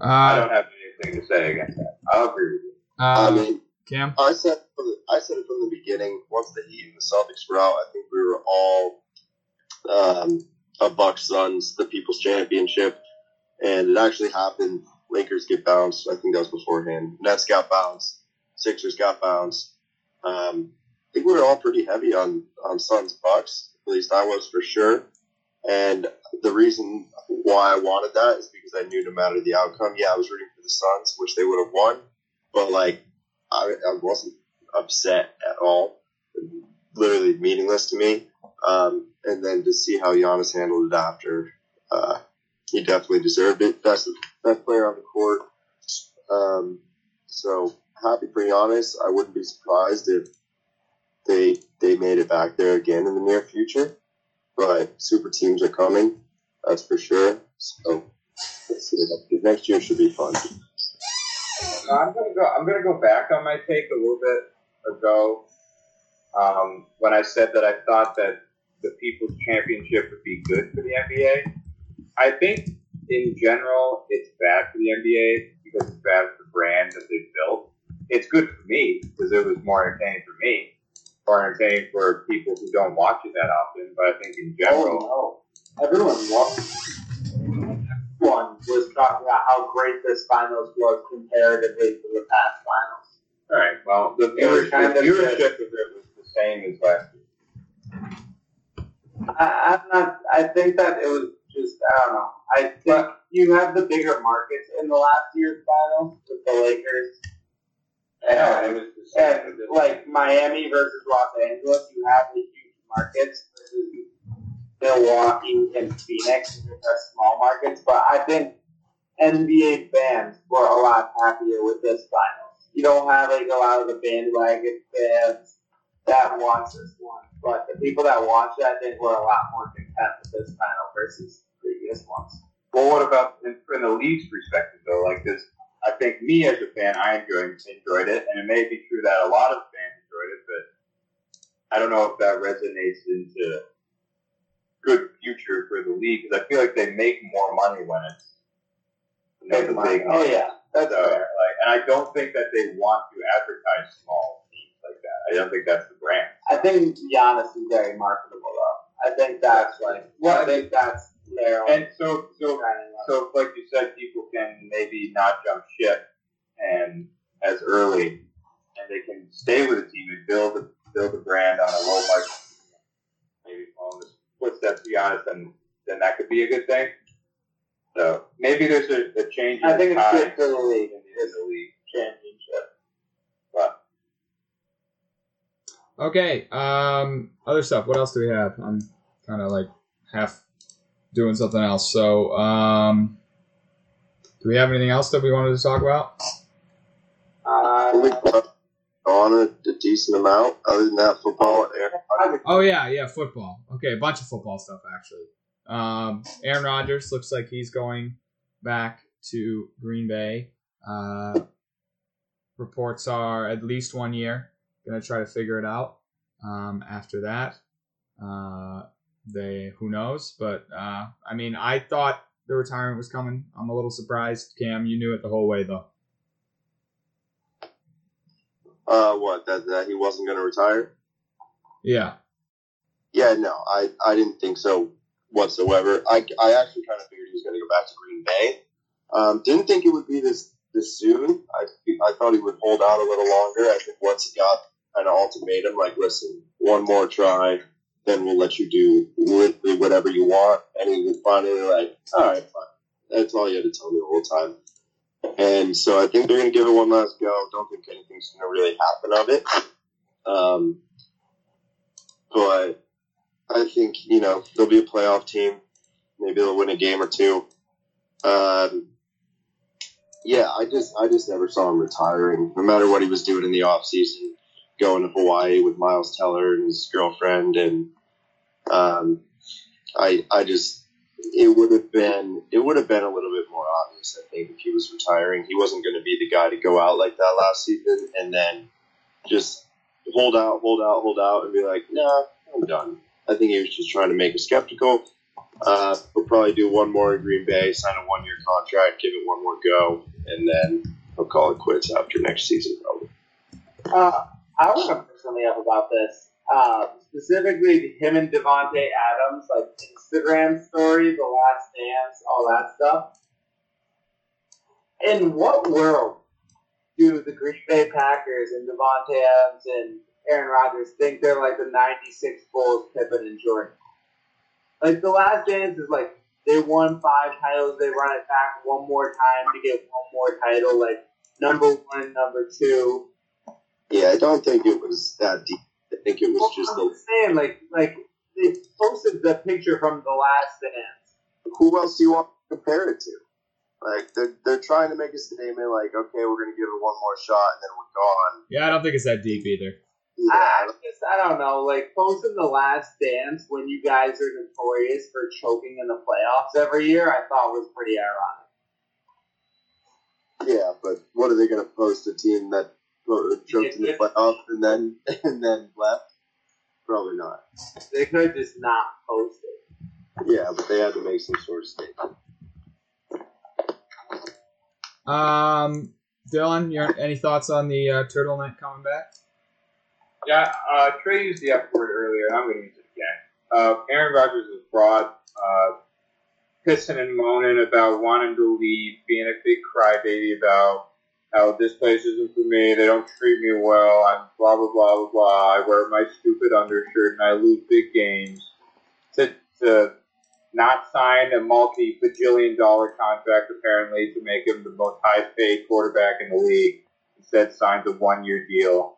I uh, don't have anything to say against that. I'll agree with you. uh, I mean, Cam. I said from the, I said it from the beginning. Once the Heat and the Celtics were out, I think we were all um, a Bucks Suns, the People's Championship, and it actually happened. Lakers get bounced. I think that was beforehand. Nets got bounced. Sixers got bounced. Um, I think we were all pretty heavy on on Suns Bucks. At least I was for sure. And the reason why I wanted that is because I knew no matter the outcome, yeah, I was rooting for the Suns, which they would have won. But like, I, I wasn't upset at all. Literally meaningless to me. Um, and then to see how Giannis handled it after, uh, he definitely deserved it. Best best player on the court. Um, so happy for Giannis. I wouldn't be surprised if they they made it back there again in the near future. But super teams are coming, that's for sure. So let's see, next year should be fun. I'm gonna go. I'm gonna go back on my take a little bit ago um, when I said that I thought that the People's Championship would be good for the NBA. I think in general it's bad for the NBA because it's bad for the brand that they built. It's good for me because it was more entertaining for me, more entertaining for people who don't watch it that often. But I think in general, Oh no! Everyone loved. Everyone was talking about how great this finals was comparatively to the past finals. all right. Well, the viewership, kind of viewership of it was the same as last year. I, I'm not. I think that it was just. I don't know. I think you have the bigger markets in the last year's finals with the Lakers. Yeah, And, it was and like Miami versus Los Angeles, you have the huge markets versus Milwaukee and Phoenix, which are small markets. But I think NBA fans were a lot happier with this finals. You don't have like a lot of the bandwagon fans that watch this one, but the people that watch it, I think, were a lot more content with this final versus previous ones. Well, what about in, from the league's perspective, though? Like this, I think me as a fan, I enjoyed enjoyed it, and it may be true that a lot of fans enjoyed it, but I don't know if that resonates into good future for the league because I feel like they make more money when it's there's a big Oh yeah, that's So, fair. like, and I don't think that they want to advertise small teams like that. I don't think that's the brand. I think Giannis is very marketable though. I think that's like, Well, I think that's their own And so, so. So, like you said, people can maybe not jump ship and as early, and they can stay with a team and build a, build a brand on a low market. Maybe follow the footsteps, to be honest, and then that could be a good thing. So maybe there's a, a change. In I think it's good for the league. in the, in the league. championship. But Okay. Um. Other stuff. What else do we have? I'm kind of like half doing something else. So, um, do we have anything else that we wanted to talk about? Uh, on a, a decent amount. Other than that, football. Aaron, Oh yeah, yeah, football. Okay, a bunch of football stuff actually. Um, Aaron Rodgers looks like he's going back to Green Bay. Uh, reports are at least one year. Gonna try to figure it out. Um, after that, uh, they who knows? But uh, I mean, I thought the retirement was coming. I'm a little surprised. Cam, you knew it the whole way though. Uh, what that that he wasn't going to retire? Yeah. Yeah, no, I I didn't think so whatsoever. I, I actually kind of figured he was going to go back to Green Bay. Um, didn't think it would be this this soon. I I thought he would hold out a little longer. I think once he got an ultimatum, like, listen, one more try, then we'll let you do literally whatever you want. And he was finally like, all right, fine. That's all you had to tell me the whole time. And so I think they're going to give it one last go. Don't think anything's going to really happen of it. Um, but I think, you know, they'll be a playoff team. Maybe they'll win a game or two. Um, yeah, I just I just never saw him retiring. No matter what he was doing in the off season, going to Hawaii with Miles Teller and his girlfriend, and um, I I just it would have been it would have been a little bit more obvious. I think if he was retiring, he wasn't going to be the guy to go out like that last season, and then just hold out, hold out, hold out, and be like, nah, I'm done. I think he was just trying to make us skeptical. Uh, we'll probably do one more in Green Bay, sign a one year contract, give it one more go, and then he'll call it quits after next season, probably. Uh, I want to something up about this. Uh, specifically, him and Davante Adams, like Instagram story, The Last Dance, all that stuff. In what world do the Green Bay Packers and Davante Adams and Aaron Rodgers think they're like the '96 Bulls, Pippen and Jordan? Like the Last Dance is like they won five titles, they run it back one more time to get one more title, like number one, number two. Yeah, I don't think it was that deep. I think it was Well, just I'm the saying, like, like they posted the picture from the Last Dance. who else do you want to compare it to? Like they're they're trying to make a statement, like okay, we're gonna give it one more shot, and then we're gone. Yeah, I don't think it's that deep either. Yeah, I just, I don't know, like posting the Last Dance when you guys are notorious for choking in the playoffs every year, I thought was pretty ironic. yeah, but what are they gonna post a team that choked in the playoffs and then <laughs> and then left? Probably not. They could just not post it. Yeah, but they had to make some sort of statement. Um, Dylan, your any thoughts on the uh, turtleneck coming back? Yeah, uh, Trey used the F word earlier, and I'm going to use it again. Uh, Aaron Rodgers is fraud, uh, pissing and moaning about wanting to leave, being a big crybaby about how this place isn't for me, they don't treat me well, I'm blah, blah, blah, blah, blah, I wear my stupid undershirt and I lose big games. To, to not sign a multi-bajillion dollar contract, apparently, to make him the most high-paid quarterback in the league. Instead, signs a one-year deal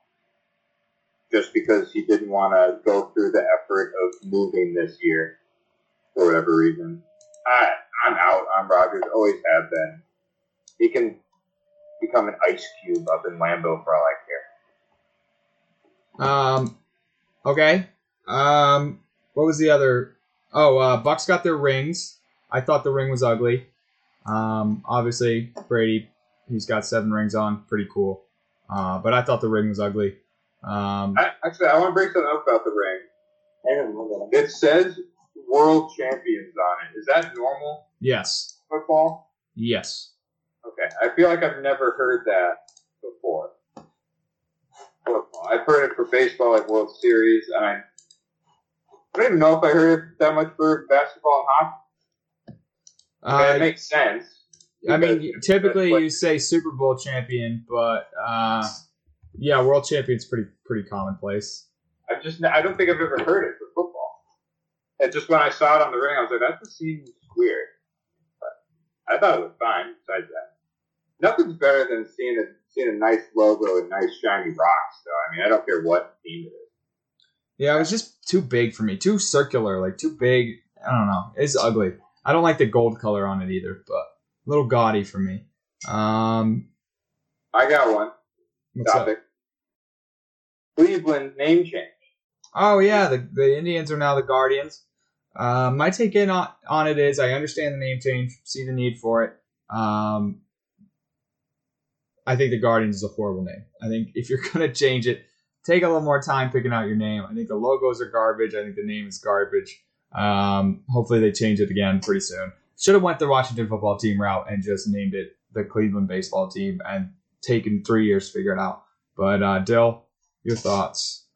just because he didn't want to go through the effort of moving this year for whatever reason. I, I'm out on Rodgers. Always have been. He can become an ice cube up in Lambeau for all I care. Um, okay. Um, what was the other? Oh, uh, Bucks got their rings. I thought the ring was ugly. Um, obviously Brady, he's got seven rings on, pretty cool. Uh, but I thought the ring was ugly. Um, I, actually, I want to bring something up about the ring. I don't know that. It says world champions on it. Is that normal yes, football? yes. Okay, I feel like I've never heard that before. Football. I've heard it for baseball, like World Series. And I, I don't even know if I heard it that much for basketball and hockey. Okay, Uh, it makes sense. I mean, typically you say Super Bowl champion, but uh, yeah, world champion's pretty pretty commonplace. I just I don't think I've ever heard it for football. And just when I saw it on the ring, I was like, that just seems weird. But I thought it was fine. Besides that, nothing's better than seeing a seeing a nice logo and nice shiny rocks. Though I mean, I don't care what team it is. Yeah, it was just too big for me, too circular, like too big. I don't know. It's ugly. I don't like the gold color on it either, but a little gaudy for me. Um, I got one what's up? Cleveland name change. Oh yeah, the the Indians are now the Guardians. Uh, my take in on, on it is I understand the name change, see the need for it. Um, I think the Guardians is a horrible name. I think if you're <laughs> gonna change it, take a little more time picking out your name. I think the logos are garbage. I think the name is garbage. Um, hopefully they change it again pretty soon. Should have went the Washington football team route and just named it the Cleveland baseball team and taken three years to figure it out. But uh, Dill, your thoughts?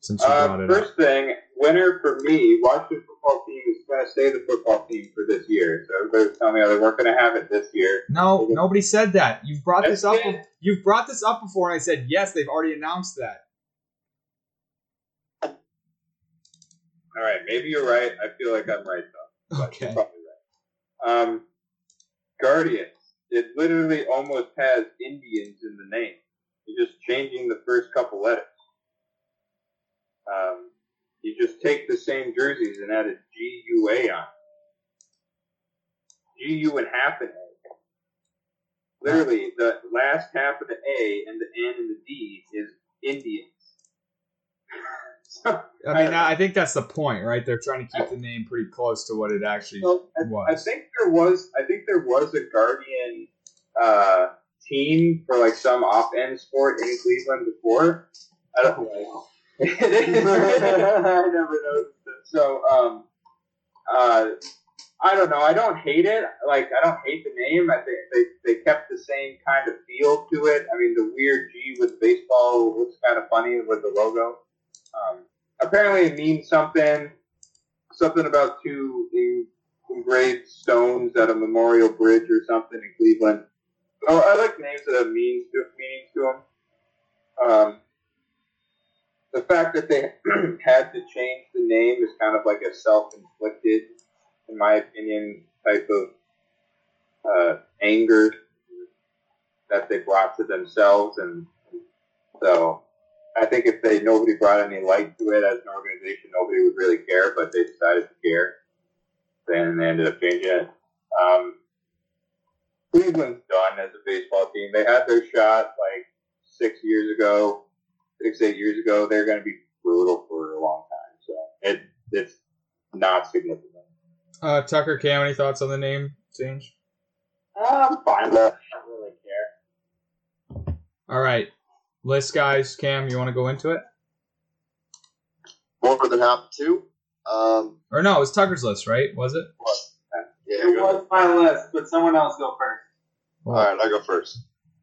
since you Uh, brought it up. first thing, winner for me, Washington football team going to stay the football team for this year. So everybody was telling me how they weren't going to have it this year. No, nobody said that. You've brought this up. You've brought this up before, and I said yes. They've already announced that. All right, maybe you're right. I feel like I'm right though. <laughs> but Okay. you're probably right. Um, Guardians. It literally almost has Indians in the name. You're just changing the first couple letters. Um, you just take the same jerseys and add a G U A on. G U and half an A. Literally, the last half of the A and the N and the D is Indians. <laughs> so, I mean, I think that's the point, right? They're trying to keep the name pretty close to what it actually So I, was. I think there was I think there was a Guardian uh, team for like some off end sport in Cleveland before. I don't know. It is. I never noticed it. So um, uh, I don't know. I don't hate it. Like I don't hate the name. I think they, they kept the same kind of feel to it. I mean, the weird G with baseball looks kind of funny with the logo. Um, apparently, it means something. Something about two en- engraved stones at a memorial bridge or something in Cleveland. Oh, I like names that have meanings to, meanings to them. Um, the fact that they <clears throat> had to change the name is kind of like a self-inflicted, in my opinion, type of uh, anger that they brought to themselves, and so I think if they nobody brought any light to it as an organization, nobody would really care. But they decided to care, then they ended up changing it. Um, Cleveland's done as a baseball team. They had their shot like six years ago, six eight years ago. They're going to be brutal for a long time. So it it's not significant. uh, Tucker, Cam, any thoughts on the name change? I'm fine with it. I don't really care. All right, list guys. Cam, you want to go into it? More than happy to. Um, Or no, it was Tucker's list, right? Was it? yeah, It go was my list, but someone else go first. All right, I go first.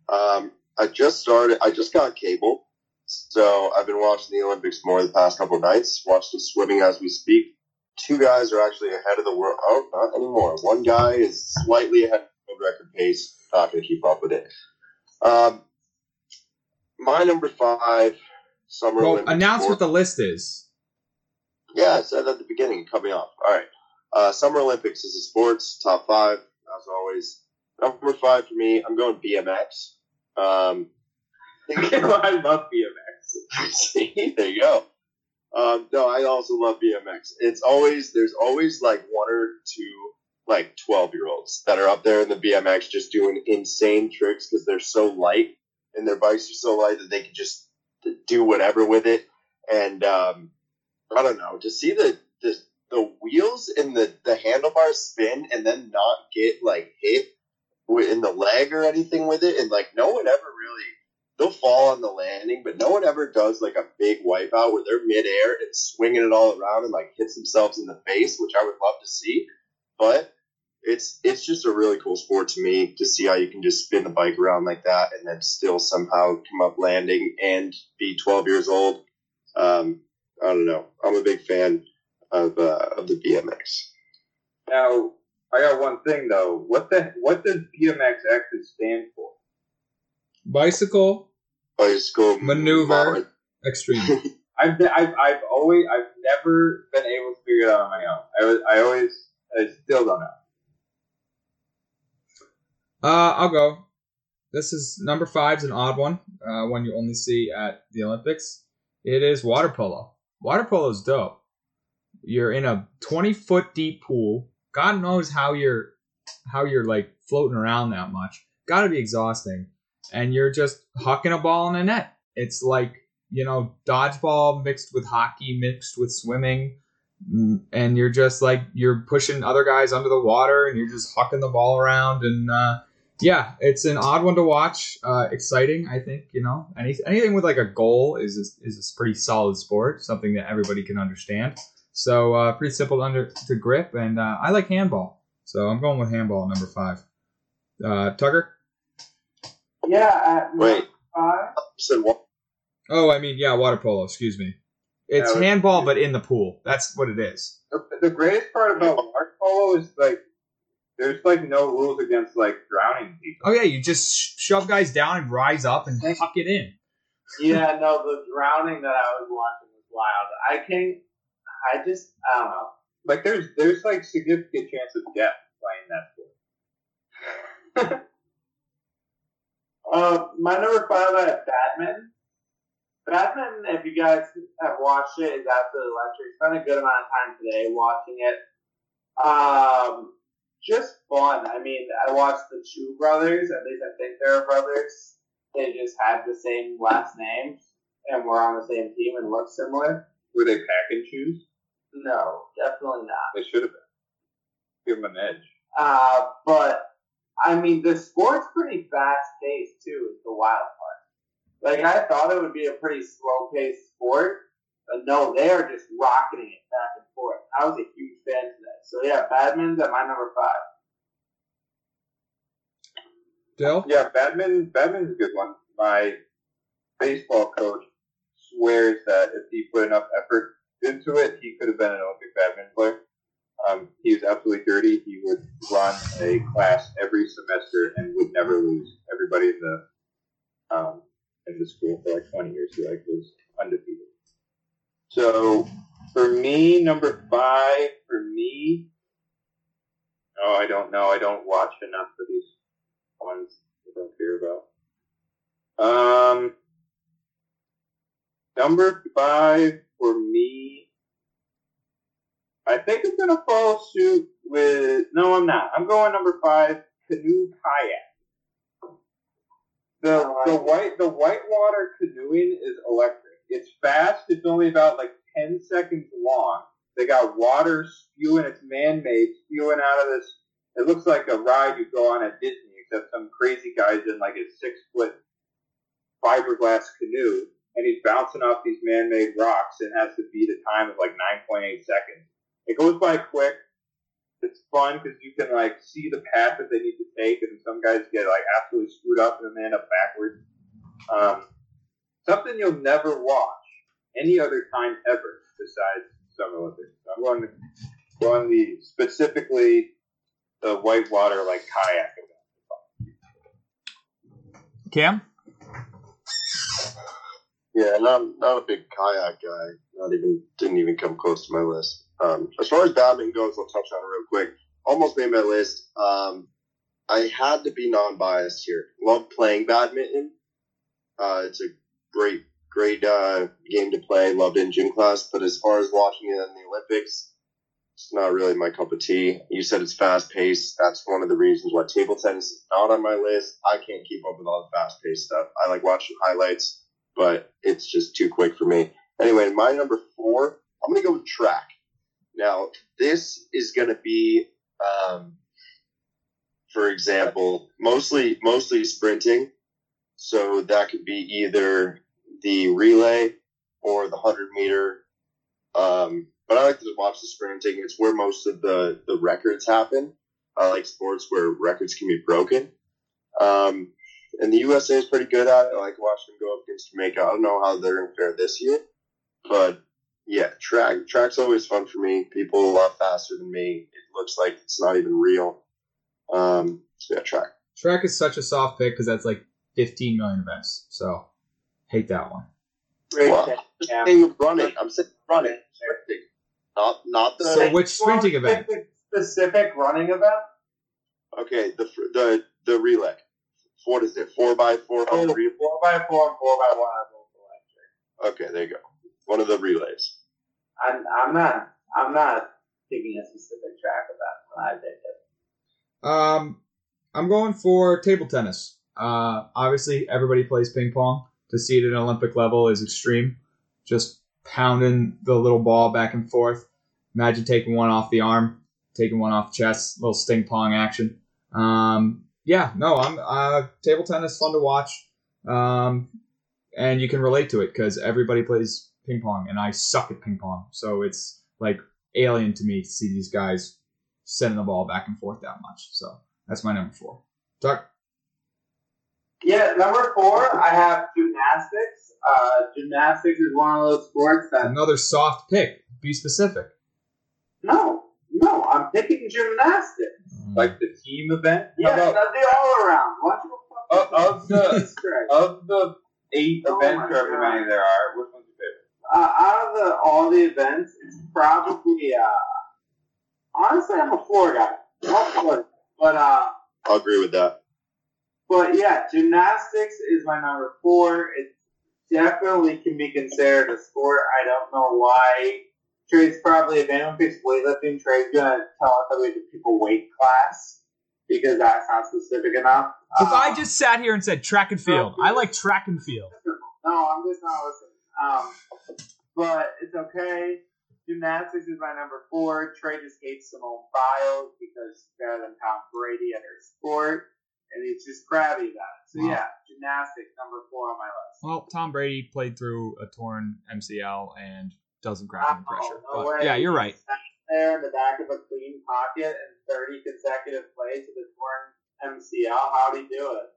Um, I just started. I just got cable, so I've been watching the Olympics more the past couple of nights. the swimming as we speak. Two guys are actually ahead of the world. Oh, not anymore. One guy is slightly ahead of the world record pace. Not going to keep up with it. Um, my number five summer Well, Olympic announce sport- what the list is. Yeah, I said at the beginning, me off. All right. Uh, Summer Olympics is a sports top five, as always. Number five for me, I'm going BMX. Um, <laughs> I love BMX. <laughs> there you go. Um, no, I also love BMX. It's always there's always like one or two like 12 year olds that are up there in the BMX just doing insane tricks because they're so light and their bikes are so light that they can just do whatever with it. And um, I don't know, to see the, the the wheels and the the handlebars spin and then not get like hit in the leg or anything with it, and like no one ever really they'll fall on the landing, but no one ever does like a big wipeout where they're midair and swinging it all around and like hits themselves in the face, which I would love to see. But it's it's just a really cool sport to me to see how you can just spin the bike around like that and then still somehow come up landing and be 12 years old. Um, I don't know. I'm a big fan of uh, of the BMX. Now I got one thing though. What the what does BMX actually stand for? Bicycle Bicycle Maneuver. extreme. <laughs> I've, I've I've always I've never been able to figure it out on my own. I was I always I still don't know. Uh, I'll go. This is number five's an odd one. Uh, one you only see at the Olympics. It is water polo. Water polo is dope. You're in a 20 foot deep pool. God knows how you're how you're like floating around that much. Got to be exhausting. And you're just hucking a ball in a net. It's like you know dodgeball mixed with hockey mixed with swimming. Mm, And you're just like you're pushing other guys under the water, and you're just hucking the ball around and. Uh, yeah, it's an odd one to watch. Uh, exciting, I think. You know, any, anything with like a goal is a, is a pretty solid sport, something that everybody can understand. So uh, pretty simple to, under, to grip, and uh, I like handball, so I'm going with handball number five. Uh, Tucker. Yeah, at Wait, five. said what? Oh, I mean, yeah, water polo. Excuse me. It's Yeah, handball, but in the pool. That's what it is. The, the greatest part about water polo is like there's like no rules against like drowning people. Oh yeah, you just shove guys down and rise up and tuck it in. Yeah, no, the drowning that I was watching was wild. I can't. I just. I don't know. Like there's there's like significant chance of death playing that sport. <laughs> Uh, my number five, I have Badminton. Badminton, if you guys have watched it, is absolutely electric. Spent a good amount of time today watching it. Um, just fun. I mean, I watched the Chu brothers. At least I think they're brothers. They just have the same last names and were on the same team and look similar. Were they pack and choose? No, definitely not. They should have been. Give them an edge. Uh, but I mean, the sport's pretty fast paced too. Is the wild part. Like I thought it would be a pretty slow paced sport, but no, they are just rocketing it back and forth. I was a huge fan today. So yeah, badminton's at my number five. Dill? Yeah, badminton. Badminton's a good one. My baseball coach swears that if he put enough effort into it, he could have been an Olympic badminton player. He was absolutely dirty. He would run a class every semester and would never lose. Everybody in the um, in the school for like 20 years, he like was undefeated. So for me, number five for me. Oh, I don't know. I don't watch enough of these ones I don't care about. Um, number five for me. I think I'm gonna follow suit with. No, I'm not. I'm going number five. Canoe kayak. The the white the whitewater canoeing is electric. It's fast. It's only about like ten seconds long. They got water spewing. It's man-made, spewing out of this. It looks like a ride you go on at Disney, except some crazy guy's in like a six-foot fiberglass canoe, and he's bouncing off these man-made rocks and has to beat a time of like 9.8 seconds. It goes by quick. It's fun because you can like see the path that they need to take, and some guys get like absolutely screwed up and then they end up backwards. Um, something you'll never watch any other time ever besides Summer Olympics. So I'm going to go on the specifically the whitewater like kayak event. Cam? Yeah, not not a big kayak guy. Not even didn't even come close to my list. Um, as far as badminton goes, I'll touch on it real quick. Almost made my list. Um, I had to be non-biased here. Love playing badminton. Uh, it's a great, great uh, game to play. Loved in gym class. But as far as watching it in the Olympics, it's not really my cup of tea. You said it's fast paced. That's one of the reasons why table tennis is not on my list. I can't keep up with all the fast paced stuff. I like watching highlights, but it's just too quick for me. Anyway, my number four, I'm gonna go with track. Now, this is gonna be, um, for example, mostly mostly sprinting. So that could be either the relay or the hundred meter. Um, but I like to watch the sprinting. It's where most of the the records happen. I like sports where records can be broken. Um, and the USA is pretty good at it. I like watching them go up against Jamaica. I don't know how they're going to fare this year, but yeah, track track's always fun for me. People a lot faster than me. It looks like it's not even real. Um, so yeah, track. Track is such a soft pick because that's like 15 million events. So, hate that one. Great Wow. pick. Just Yeah. saying running. I'm saying running. Sprinting. Not not the So, which sprinting event? Specific running event. okay the the the relay. What is it? Four by four Oh, hundred. relay? four by four and four by one are. Okay, there you go. One of the relays. I'm, I'm not. I'm not picking a specific track of that when I pick it. Um, I'm going for table tennis. Uh, obviously, everybody plays ping pong. To see it at an Olympic level is extreme. Just pounding the little ball back and forth. Imagine taking one off the arm, taking one off chest, little sting pong action. Um, yeah, no, I'm uh, table tennis fun to watch, um, and you can relate to it because everybody plays ping pong, and I suck at ping pong, so it's like alien to me to see these guys sending the ball back and forth that much. So that's my number four. Tuck. Yeah, number four, I have gymnastics. Uh, gymnastics is one of those sports that Another soft pick. Be specific. no, no, I'm picking gymnastics. Like the team event? Yeah, How about the all around. Why don't of, of the <laughs> Jesus Christ. of the eight Oh events, my however many there are, which one's your favorite? Uh, out of the all the events, it's probably uh, honestly I'm a floor guy. Not but uh, I'll agree with that. but yeah, gymnastics is my number four. It definitely can be considered a sport. I don't know why. Trey's probably if anyone picks weightlifting, Trey's gonna tell us that we have to pick a weight class because that's not specific enough. If I Um, just sat here and said track and field, I like track and field. No, I'm just not listening. Um, but it's okay. Gymnastics is my number four. Trey just hates Simone Biles because she's better than Tom Brady at her sport, and he's just crabby about it. So Wow. yeah, gymnastics number four on my list. Well, Tom Brady played through a torn MCL and doesn't crack under Oh, pressure. no But yeah, you're right. There in the back of a clean pocket and 30 consecutive plays with a torn MCL. How'd he do it?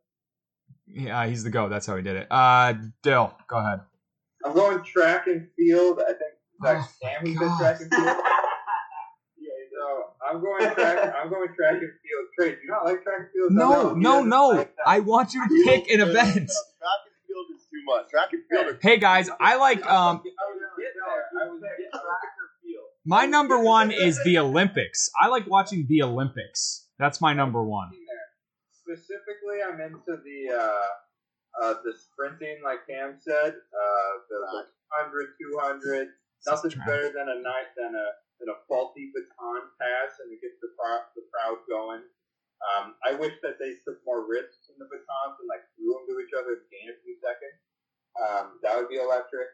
Yeah, he's the go. That's how he did it. Uh, Dill, go ahead. I'm going track and field. I think that's Oh, Sam God. said track and field. <laughs> Yeah, so I'm going track. I'm going track and field. Trey, do you not like track and field? No, no, no. like. I want you to pick an event. Track and field is too much. Track and field. Are, Hey guys, I like um I was getting there. I was getting track or field. my number one is the Olympics. I like watching the Olympics. That's my number one. Specifically, I'm into the uh, uh, the sprinting, like Cam said, uh, the, the 100, 200. Nothing's Track. better than a night than a than a faulty baton pass, and it gets the crowd the crowd going. Um, I wish that they took more risks in the batons and like threw them to each other to gain a few seconds. Um, that would be electric.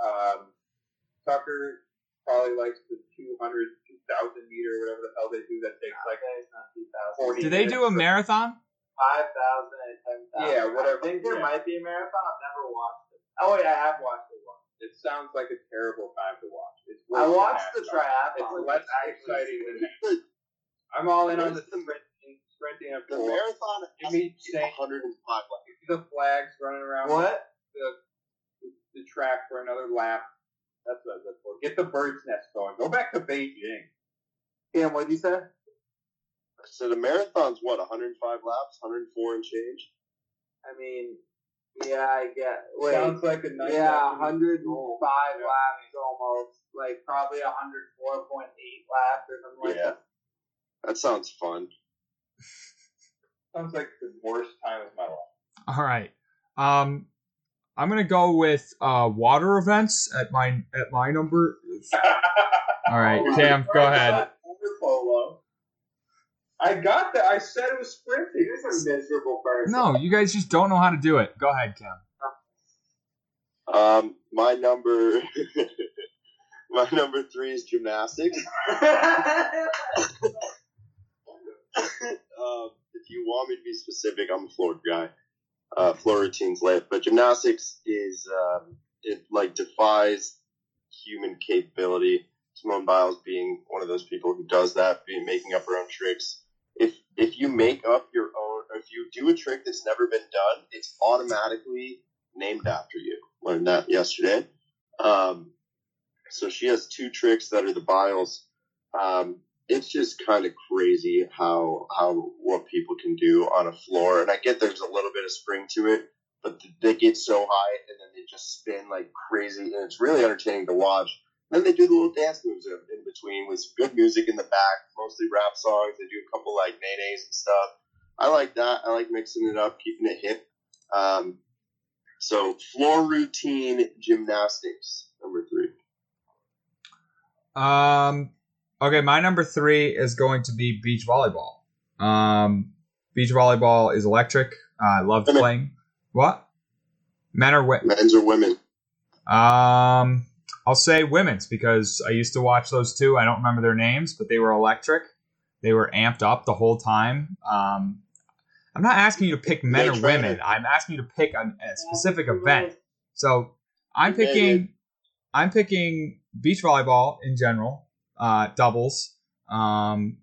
Um, Tucker probably likes the 200, 2000 meter, whatever the hell they do that takes like Okay, it's not 2,000. 40 Do they do a minutes. Marathon? 5,000 Yeah, whatever. I think there Yeah. might be a marathon. I've never watched it. Oh, wait, I have watched it once. It sounds like a terrible time to watch. It's I watched the though. triathlon. It's less exciting than that. I'm all in on the sprinting, sprinting and the four. marathon Give has me to be Saint- 105 laps. The flags running around What? the, the track for another lap. That's what that's for. Get the bird's nest going. Go back to Beijing. Cam, what did you say? So the marathon's what 105 laps, 104 and change. I mean, yeah, I get. Wait. Sounds like a nice yeah, 105 stroll. laps almost. Like probably 104.8 laps or something like Yeah. that. That sounds fun. <laughs> Sounds like the worst time of my life. All right. Um, I'm gonna go with uh water events at my at my number. <laughs> All right, Cam, go ahead. Water polo. I got that. I said it was sprinting. You're just a miserable person. No, you guys just don't know how to do it. Go ahead, Cam. Um, my number, <laughs> my number three is gymnastics. <laughs> um, if you want me to be specific, I'm a floor guy. Uh, floor routines lit, but gymnastics is um, it like defies human capability. Simone Biles being one of those people who does that, being making up her own tricks. If you make up your own, if you do a trick that's never been done, it's automatically named after you. Learned that yesterday. Um, so she has two tricks that are the Biles. Um, it's just kind of crazy how how what people can do on a floor, and I get there's a little bit of spring to it, but they get so high and then they just spin like crazy, and it's really entertaining to watch. Then they do the little dance moves in, in between with good music in the back, mostly rap songs. They do a couple like nays and stuff. I like that. I like mixing it up, keeping it hip. Um, so floor routine gymnastics number three. Um, okay, my number three is going to be beach volleyball. Um, beach volleyball is electric. Uh, I love playing. What? Men or women? Men's or women? Um, I'll say women's because I used to watch those two. I don't remember their names, but they were electric. They were amped up the whole time. Um, I'm not asking you to pick men or women. I'm asking you to pick a, a specific event. So I'm picking. I'm picking beach volleyball in general, uh, doubles, um,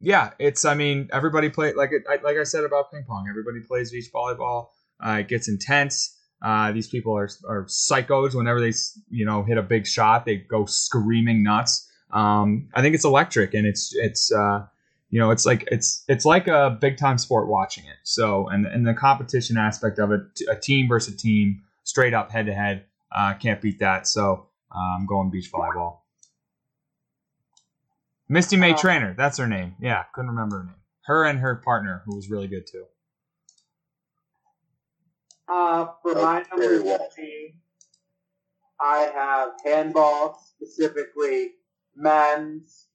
yeah, it's. I mean, everybody play like it, I- like I said about ping pong. Everybody plays beach volleyball. Uh, it gets intense. Uh, these people are are psychos. Whenever they you know hit a big shot, they go screaming nuts. Um, I think it's electric, and it's it's uh, you know it's like it's it's like a big time sport watching it. So and and the competition aspect of it, a team versus a team, straight up head to head, uh, can't beat that. So uh, I'm going beach volleyball. Misty May Uh, Treanor, that's her name. Yeah, couldn't remember her name. Her and her partner, who was really good too. Uh, for Oh, my number well. three, I have handball, specifically men's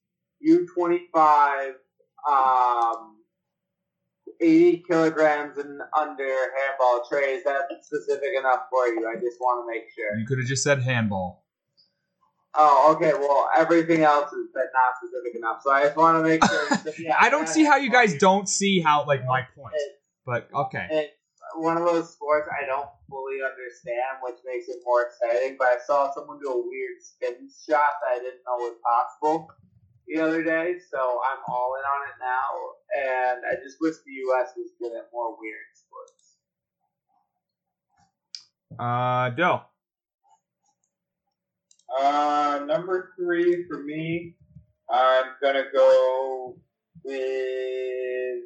U25, um, 80 kilograms and under handball trays. That's specific enough for you. I just want to make sure. You could have just said handball. Oh, okay. Well, everything else is but not specific enough. So I just want to make sure. <laughs> yeah, I don't see how you guys don't see how like my point. It's, But okay. It's one of those sports I don't fully understand, which makes it more exciting. But I saw someone do a weird spin shot that I didn't know was possible the other day, so I'm all in on it now. And I just wish the U.S. was good at more weird sports. Uh Dill. Uh, number three for me, I'm gonna go with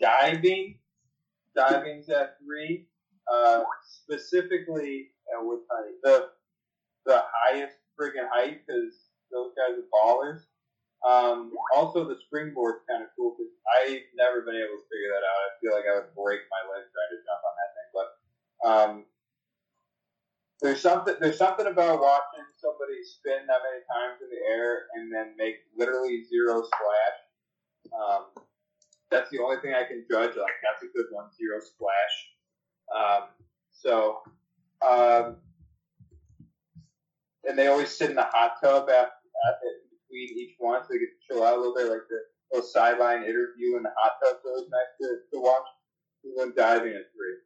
diving. Diving's at three. Uh, specifically height? The the highest friggin' height because those guys are ballers. Um, also, the springboard's kind of cool because I've never been able to figure that out. I feel like I would break my leg trying to jump on that thing, but um, there's something there's something about watching somebody spin that many times in the air and then make literally zero splash. Um, that's the only thing I can judge. Like that's a good one, zero splash. Um, so, um, and they always sit in the hot tub after, after between each one, so they get to chill out a little bit, like the little sideline interview in the hot tub. So it's nice to, to watch. And then diving at three.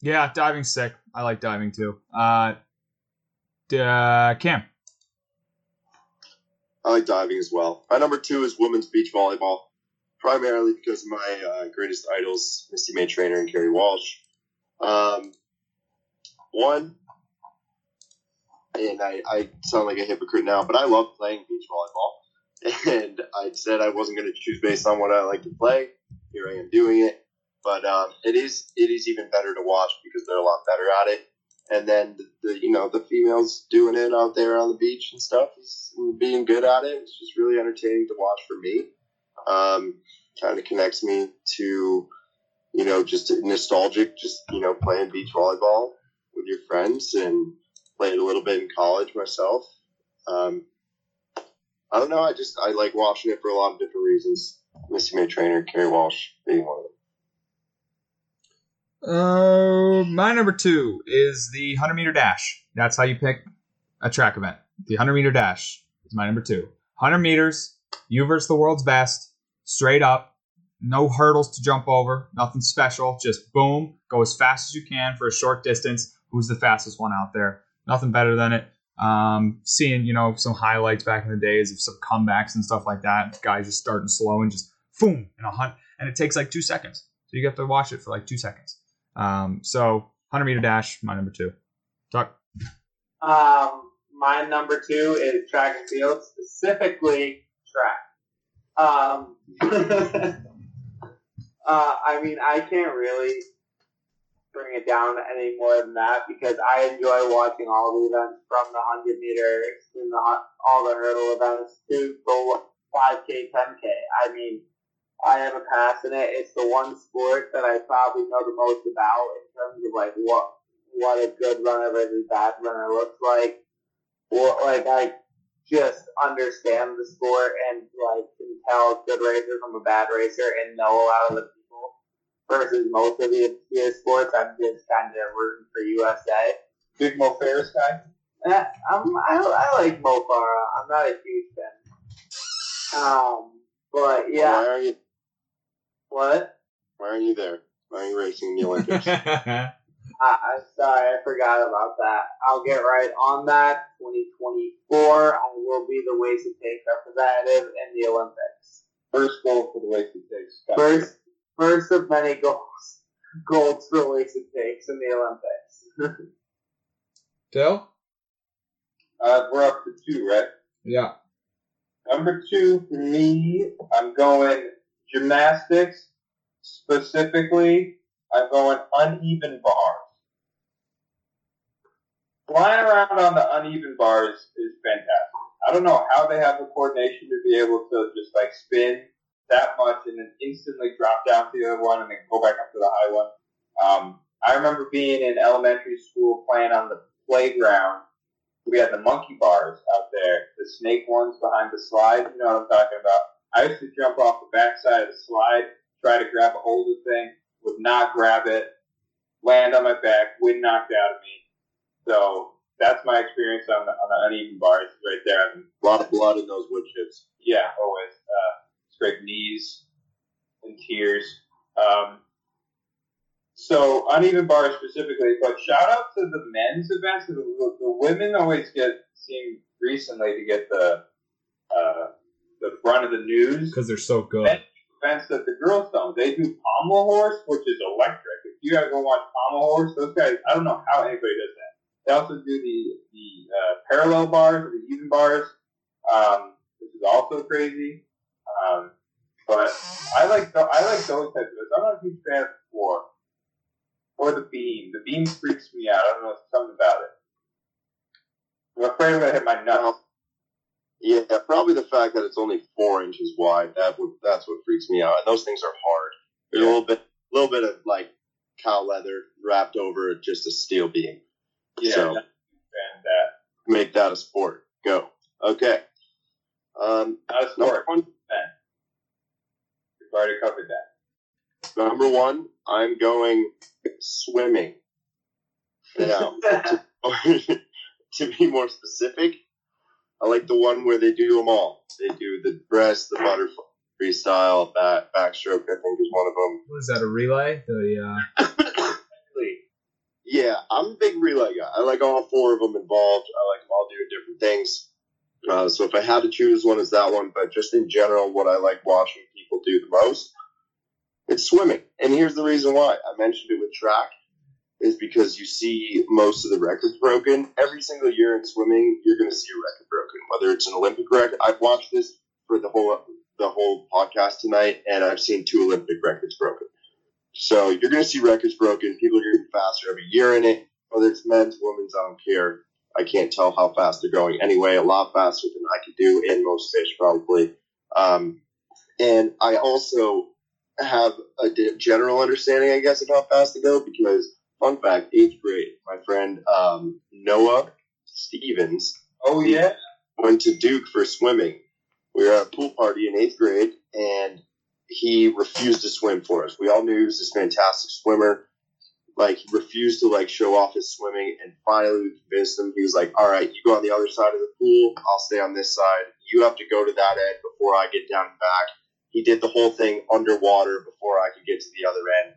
Yeah, diving's sick. I like diving too. Uh, d- uh Cam. I like diving as well. My number two is women's beach volleyball, primarily because of my uh, greatest idols, Misty May Treanor and Kerri Walsh. Um, one, and I, I sound like a hypocrite now, but I love playing beach volleyball. <laughs> And I said I wasn't going to choose based on what I like to play. Here I am doing it. But um, it is it is even better to watch because they're a lot better at it. And then the, the you know the females doing it out there on the beach and stuff is being good at it. It's just really entertaining to watch for me. Um, kind of connects me to you know just nostalgic, just you know playing beach volleyball with your friends and played a little bit in college myself. Um, I don't know. I just I like watching it for a lot of different reasons. Missy May Treanor, Kerri Walsh being one of them. Uh, my number two is the 100 meter dash. That's how you pick a track event. The 100 meter dash is my number two. 100 meters, you versus the world's best, straight up, no hurdles to jump over, nothing special. Just boom, go as fast as you can for a short distance. Who's the fastest one out there? Nothing better than it. Um, seeing you know some highlights back in the days of some comebacks and stuff like that. Guys just starting slow and just boom in a hunt, and it takes like two seconds. So you get to watch it for like two seconds. Um, so 100 meter dash, my number two. Tuck. Um, my number two is track and field, specifically track. Um, <laughs> uh, I mean, I can't really bring it down any more than that because I enjoy watching all the events from the 100 meters and the, all the hurdle events to the 5K, 10K. I mean, I have a passion in it. It's the one sport that I probably know the most about in terms of like what what a good runner versus bad runner looks like. Or like I just understand the sport and like can tell a good racer from a bad racer and know a lot of the people. Versus most of the obscure sports, I'm just kind of rooting for USA. Big Mo Farah guy. Eh, I'm, I, I like Mo Farah. I'm not a huge fan. Um, but yeah, Why are you what? Why are you there? Why are you racing in the Olympics? <laughs> I, I'm sorry, I forgot about that. I'll get right on that. 2024, I will be the wasted take representative in the Olympics. First goal for the wasted takes. First, first of many goals, <laughs> goals for wasted takes in the Olympics. <laughs> Dill? Uh, we're up to two, right? Yeah. Number two for me, I'm going gymnastics. Specifically, I'm going uneven bars. Flying around on the uneven bars is fantastic. I don't know how they have the coordination to be able to just like spin that much and then instantly drop down to the other one and then go back up to the high one. Um, I remember being in elementary school playing on the playground. We had the monkey bars out there, the snake ones behind the slide. You know what I'm talking about. I used to jump off the backside of the slide, try to grab a hold of the thing, would not grab it, land on my back, wind knocked out of me. So that's my experience on the, on the uneven bars right there. I mean, A lot of blood in those wood chips. yeah, always. Uh, scrape knees and tears. Um, so uneven bars specifically, but shout out to the men's events. The, the, the women always get seem recently to get the uh, the brunt of the news. Because they're so good. Events that the girls don't. They do pommel horse, which is electric. If you guys go watch pommel horse, those guys. I don't know how anybody does that. They also do the the uh, parallel bars or the even bars, um, which is also crazy. Um, but I like the, I like those types of. I'm not a huge fan of four or the beam. The beam freaks me out. I don't know something about it. I'm afraid I'm gonna hit my nuts. Yeah, probably the fact that it's only four inches wide. That would that's what freaks me out. And those things are hard. There's a little bit, a little bit of like cow leather wrapped over just a steel beam. Yeah, So- and that Make that a sport. Go. Okay. Um, not a number sport. one. We've already covered that. Number one. I'm going swimming. Now, <laughs> to be more specific, I like the one where they do them all. They do the breast, the butterfly, freestyle, back backstroke. I think is one of them. What is that, a relay? The uh, <laughs> Yeah, I'm a big relay guy. I like all four of them involved. I like them all doing different things. Uh, so if I had to choose one, it's that one. But just in general, what I like watching people do the most, it's swimming. And here's the reason why. I mentioned it with track, is because you see most of the records broken. Every single year in swimming, you're going to see a record broken. Whether it's an Olympic record, I've watched this for the whole the whole podcast tonight, and I've seen two Olympic records broken. So you're going to see records broken. People are getting faster every year in it. Whether it's men's, women's, I don't care. I can't tell how fast they're going anyway. A lot faster than I could do in most fish, probably. Um, and I also have a general understanding, I guess, of how fast they go because, fun fact, eighth grade, my friend um, Noah Stevens Oh yeah. went to Duke for swimming. We were at a pool party in eighth grade, and he refused to swim for us. We all knew he was this fantastic swimmer. Like he refused to like show off his swimming, and finally we convinced him. He was like, "All right, you go on the other side of the pool. I'll stay on this side. You have to go to that end before I get down and back." He did the whole thing underwater before I could get to the other end,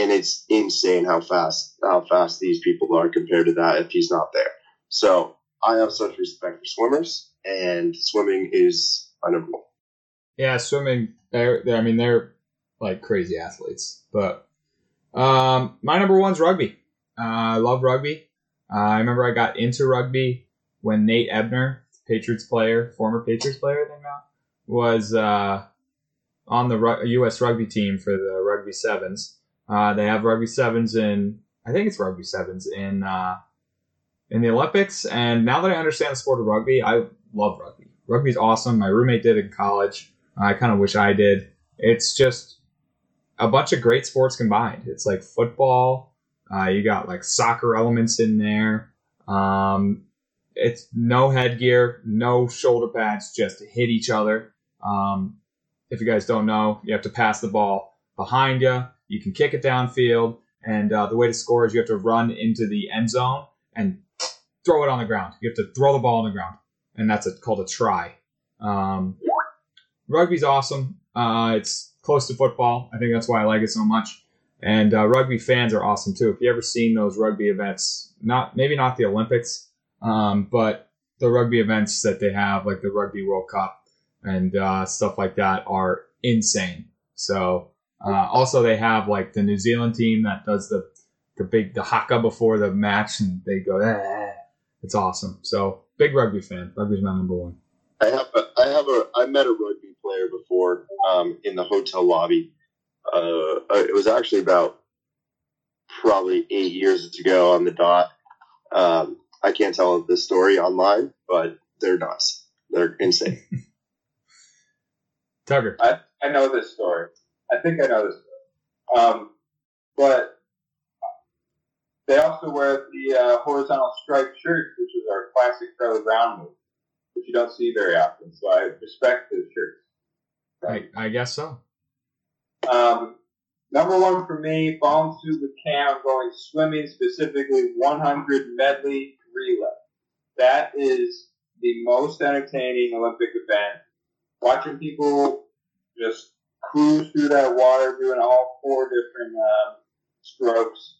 and it's insane how fast how fast these people are compared to that if he's not there. So I have such respect for swimmers, and swimming is my number one. Yeah, swimming. They're, they're I mean they're like crazy athletes. But um, my number one's rugby. Uh, I love rugby. Uh, I remember I got into rugby when Nate Ebner, Patriots player, former Patriots player, I think now, was uh, on the ru- U.S. rugby team for the rugby sevens. Uh, they have rugby sevens in, I think it's rugby sevens in uh, in the Olympics. And now that I understand the sport of rugby, I love rugby. Rugby's awesome. My roommate did it in college. I kind of wish I did. It's just a bunch of great sports combined. It's like football. Uh, you got like soccer elements in there. Um, it's no headgear, no shoulder pads, just to hit each other. Um, if you guys don't know, you have to pass the ball behind you. You can kick it downfield, and uh, the way to score is you have to run into the end zone and throw it on the ground. You have to throw the ball on the ground, and that's a, called a try. Um, rugby's awesome. Uh, it's close to football. I think that's why I like it so much. And uh, rugby fans are awesome too. If you ever seen those rugby events, not maybe not the Olympics, um, but the rugby events that they have, like the Rugby World Cup and uh, stuff like that, are insane. So uh, also they have like the New Zealand team that does the the big the haka before the match, and they go, eh. it's awesome. So big rugby fan. Rugby's my number one. I have a, I have a, I met a rugby player before um, in the hotel lobby. Uh, it was actually about probably eight years ago on the dot. Um, I can't tell this story online, but they're nuts. They're insane. <laughs> Tucker. I, I know this story. I think I know this story. Um, but they also wear the uh, horizontal striped shirts, which is our classic Charlie Brown move, which you don't see very often. So I respect those shirts. I, I guess so. Um, number one for me, following suit the Cam, going swimming, specifically 100 medley relay. That is the most entertaining Olympic event. Watching people just cruise through that water, doing all four different um, strokes,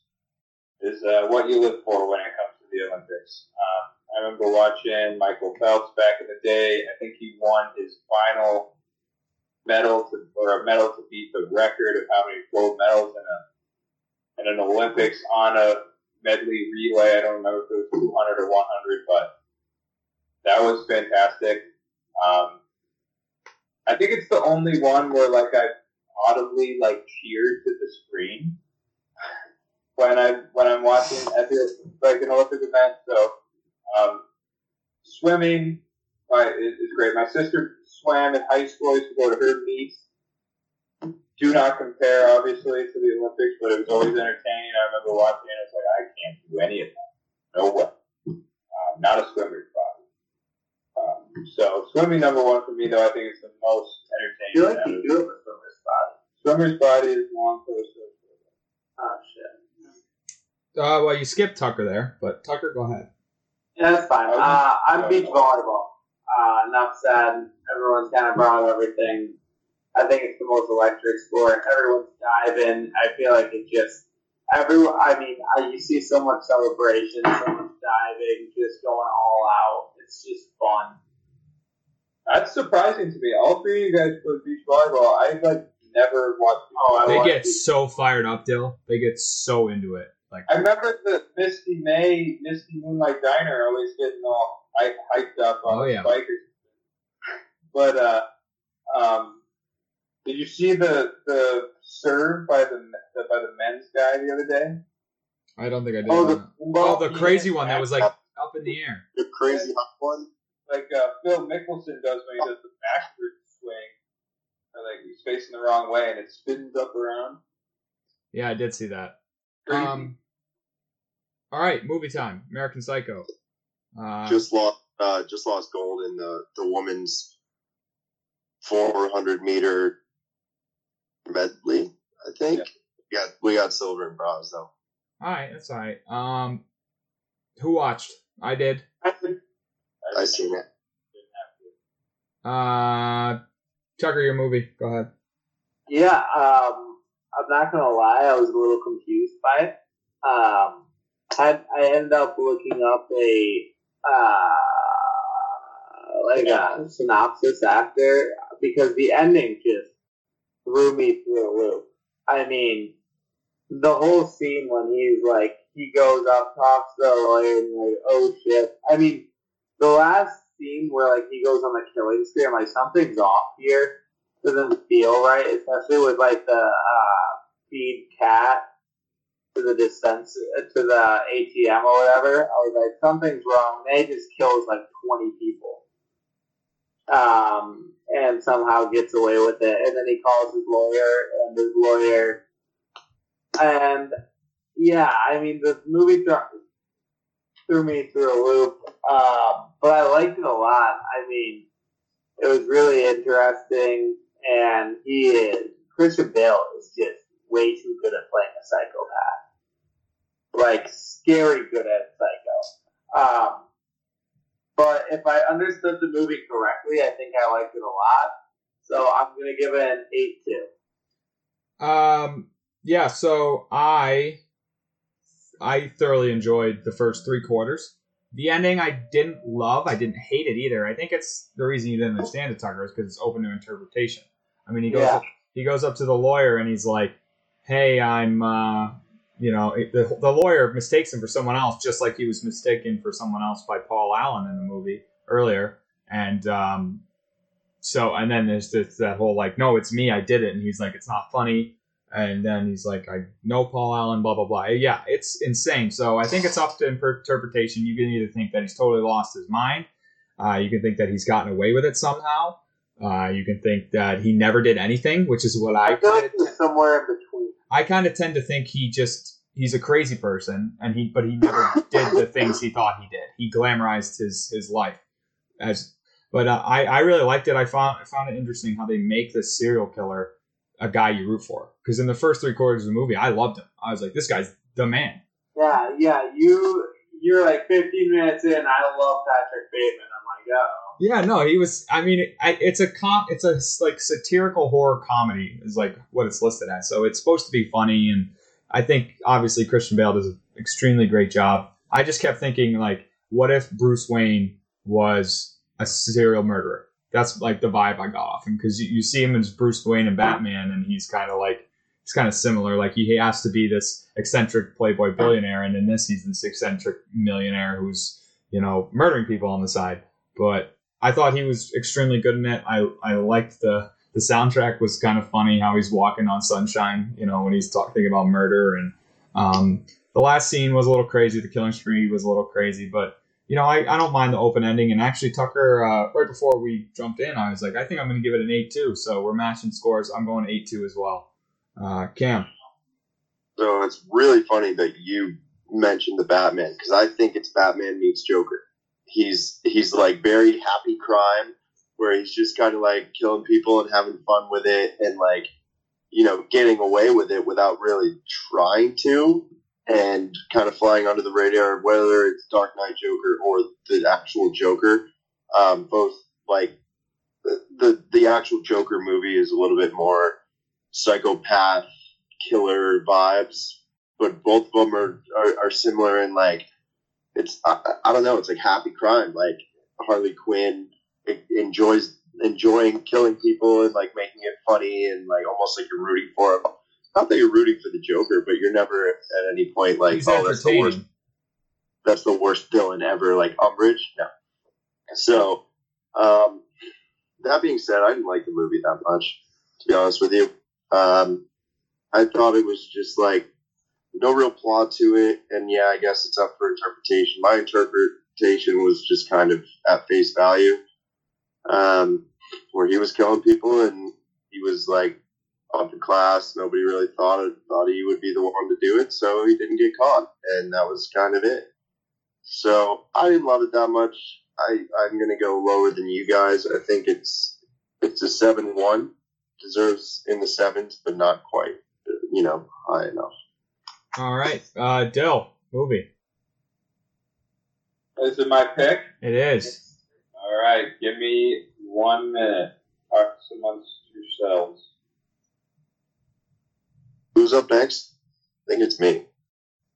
is uh, what you live for when it comes to the Olympics. Um, I remember watching Michael Phelps back in the day. I think he won his final medal to, or a medal to beat the record of how many gold medals in a in an Olympics on a medley relay. I don't remember if it was 200 or 100, but that was fantastic. Um, I think it's the only one where like I audibly like cheered to the screen when I when I'm watching at like an Olympic event. So um, swimming uh, is, is great. My sister swam in high school. I used to go to her meets. Do not compare, obviously, to the Olympics, but it was always entertaining. I remember watching it. I was like I can't do any of that. No way. Uh, not a swimmer's body. Um, so swimming number one for me, though, I think it's the most I feel entertaining. like out you of- do have a swimmer's body. Swimmer's body is long for a swimmer. Oh shit. Uh, well, you skipped Tucker there, but Tucker, go ahead. Yeah, that's fine. Uh, I'm beach volleyball. Uh, enough said. Everyone's kind of brought up everything. I think it's the most electric sport. Everyone's diving. I feel like it just everyone. I mean, I, you see so much celebration, so much diving, just going all out. It's just fun. That's surprising to me. All three of you guys play beach volleyball. I like never watched. Oh, I. They get it. so fired up, Dill. They get so into it. Like, I remember the Misty May, Misty Moonlight Diner always getting all hy- hyped up on Oh, yeah. bikers. But uh, um, did you see the the serve by the, the by the men's guy the other day? I don't think I did. Oh, the, oh, the crazy one that was like up in the air. The crazy hot one. like uh, Phil Mickelson does when he does the backward swing, or like he's facing the wrong way and it spins up around. Yeah, I did see that. Crazy. Um, all right, movie time. American Psycho. Uh, just lost uh, just lost gold in the the women's 400 meter medley. I think. Yeah, we got silver and bronze though. all right, that's all right. Um, who watched? I did. I seen it. Uh, Tucker, your movie. Go ahead. Yeah, um, I'm not gonna lie, I was a little confused by it. Um, I, I ended up looking up a uh, like a synopsis after because the ending just threw me through a loop. I mean, the whole scene when he's like he goes up, talks to the lawyer, and like, oh shit. I mean, the last scene where like he goes on the killing spree, I'm like something's off here doesn't feel right, especially with like the uh, feed cat to the dispense to the ATM or whatever. I was like, something's wrong. They just kills like twenty people, um, and somehow gets away with it. And then he calls his lawyer, and his lawyer, and yeah, I mean the movie threw, threw me through a loop, um, but I liked it a lot. I mean, it was really interesting, and he is Christian Bale is just way too good at playing a psychopath, like scary good at psycho. Um, but if I understood the movie correctly, I think I liked it a lot. So I'm gonna give it an eight two. Um, yeah. So I, I thoroughly enjoyed the first three quarters. the ending I didn't love. I didn't hate it either. I think it's the reason you didn't understand it, Tucker, is because it's open to interpretation. I mean, he goes Yeah. up, he goes up to the lawyer and he's like, "Hey, I'm." Uh, you know, the, the lawyer mistakes him for someone else, just like he was mistaken for someone else by Paul Allen in the movie earlier. And um, so, and then there's this, that whole like, no, it's me, I did it. And he's like, it's not funny. And then he's like, I know Paul Allen, blah, blah, blah. Yeah, it's insane. So I think it's up to interpretation. You can either think that he's totally lost his mind, uh, you can think that he's gotten away with it somehow. Uh, you can think that he never did anything, which is what I I feel like of somewhere in between. I kind of tend to think he just he's a crazy person, and he but he never <laughs> did the things he thought he did. He glamorized his his life as. But uh, I I really liked it. I found I found it interesting how they make this serial killer a guy you root for because in the first three quarters of the movie I loved him. I was like, this guy's the man. Yeah, yeah. You you're like 15 minutes in. I love Patrick Bateman. I'm like, oh. Yeah, no, he was. I mean, I, it's a com, it's a like satirical horror comedy is like what it's listed as. So it's supposed to be funny, and I think obviously Christian Bale does an extremely great job. I just kept thinking like, what if Bruce Wayne was a serial murderer? That's like the vibe I got off him because you, you see him as Bruce Wayne and Batman, and he's kind of like he's kind of similar. Like he has to be this eccentric playboy billionaire, and in this he's this eccentric millionaire who's you know murdering people on the side. But I thought he was extremely good in it. I I liked the the soundtrack was kind of funny how he's walking on sunshine, you know, when he's talking about murder and um, the last scene was a little crazy. The killing spree was a little crazy, but you know, I, I don't mind the open ending. And actually, Tucker, uh, right before we jumped in, I was like, I think I'm going to give it an eight two. So we're matching scores. I'm going eight two as well. Uh, Cam, So it's really funny that you mentioned the Batman because I think it's Batman meets Joker. He's he's like very happy crime where he's just kind of like killing people and having fun with it and like you know getting away with it without really trying to and kind of flying under the radar whether it's Dark Knight Joker or the actual Joker. Um, both like the, the the actual Joker movie is a little bit more psychopath killer vibes, but both of them are, are, are similar in like it's I, I don't know it's like happy crime like Harley Quinn enjoys enjoying killing people and like making it funny and like almost like you're rooting for him. Not that you're rooting for the Joker, but you're never at any point like he's oh that's the worst that's the worst villain ever, like Umbridge. No. So, um, that being said, I didn't like the movie that much, to be honest with you. Um, I thought it was just like no real plot to it, and yeah, I guess it's up for interpretation. My interpretation was just kind of at face value, um, where he was killing people and he was like upper class. Nobody really thought it, thought he would be the one to do it, so he didn't get caught, and that was kind of it. So I didn't love it that much. I I'm gonna go lower than you guys. I think it's it's a seven one. Deserves in the sevens, but not quite. You know, high enough. All right, uh, Dill movie. Is it my pick? It is. All right, give me one minute. Talk amongst yourselves. Who's up next? I think it's me.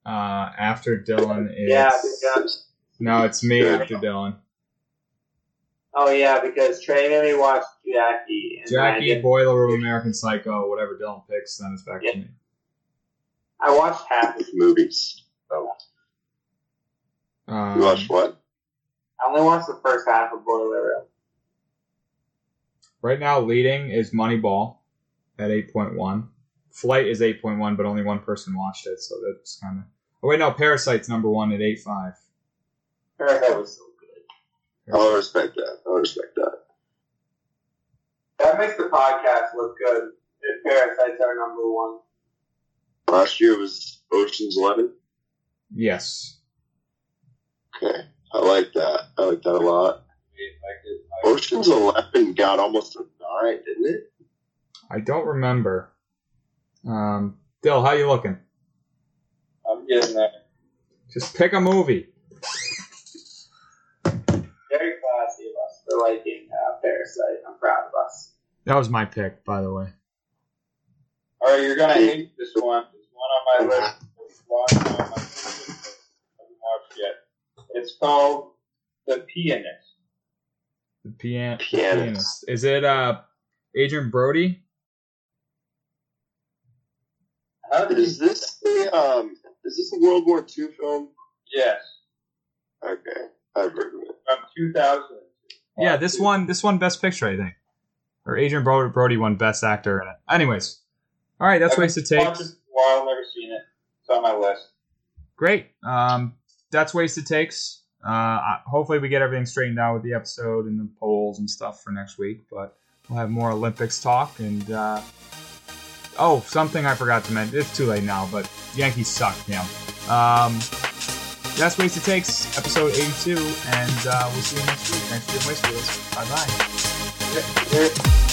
Uh, after Dylan is Yeah, because no, it's me Yeah. after Dylan. oh yeah, because Trey made me watch Jackie. And Jackie, did- Boiler Room, American Psycho, whatever Dylan picks, then it's back Yeah. to me. I watched half. of it. Movies. So, Um, you watched what? I only watched the first half of Boiler Room. right now, leading is Moneyball at 8.1. Flight is 8.1, but only one person watched it, so that's kind of. Oh, wait, no, Parasite's number one at 8.5. Parasite was so good. I'll respect that. I'll respect that. That makes the podcast look good. If Parasite's our number one. Last year was Ocean's Eleven. Yes. Okay, I like that. I like that a lot. Wait, I could- I- Ocean's Eleven got almost a nine, didn't it? I don't remember. Um, Dill, how you looking? I'm getting there. Just pick a movie. Very classy of us for liking uh, Parasite. I'm proud of us. That was my pick, by the way. All right, you're gonna hate this one. It's one on my list. It's one on my list. I haven't watched yet. It's called The Pianist. The pian- Pianist. pianist. Is it uh Adrien Brody? How Is this the um? Is this a World War II film? Yes, Okay, I've heard of it. from 2000. Yeah, this one this one best picture, I think. Or Adrien Bro- Brody won best actor in it. Anyways. All right, that's wasted Watched it takes. for a while, never seen it. It's on my list. Great. Um, that's wasted takes. Uh, hopefully we get everything straightened out with the episode and the polls and stuff for next week. But we'll have more Olympics talk and uh, oh, something I forgot to mention. It's too late now, but Yankees suck. Yeah. Um, that's wasted takes, episode 82, and uh, we'll see you next week. Thanks for being wasted. Bye bye.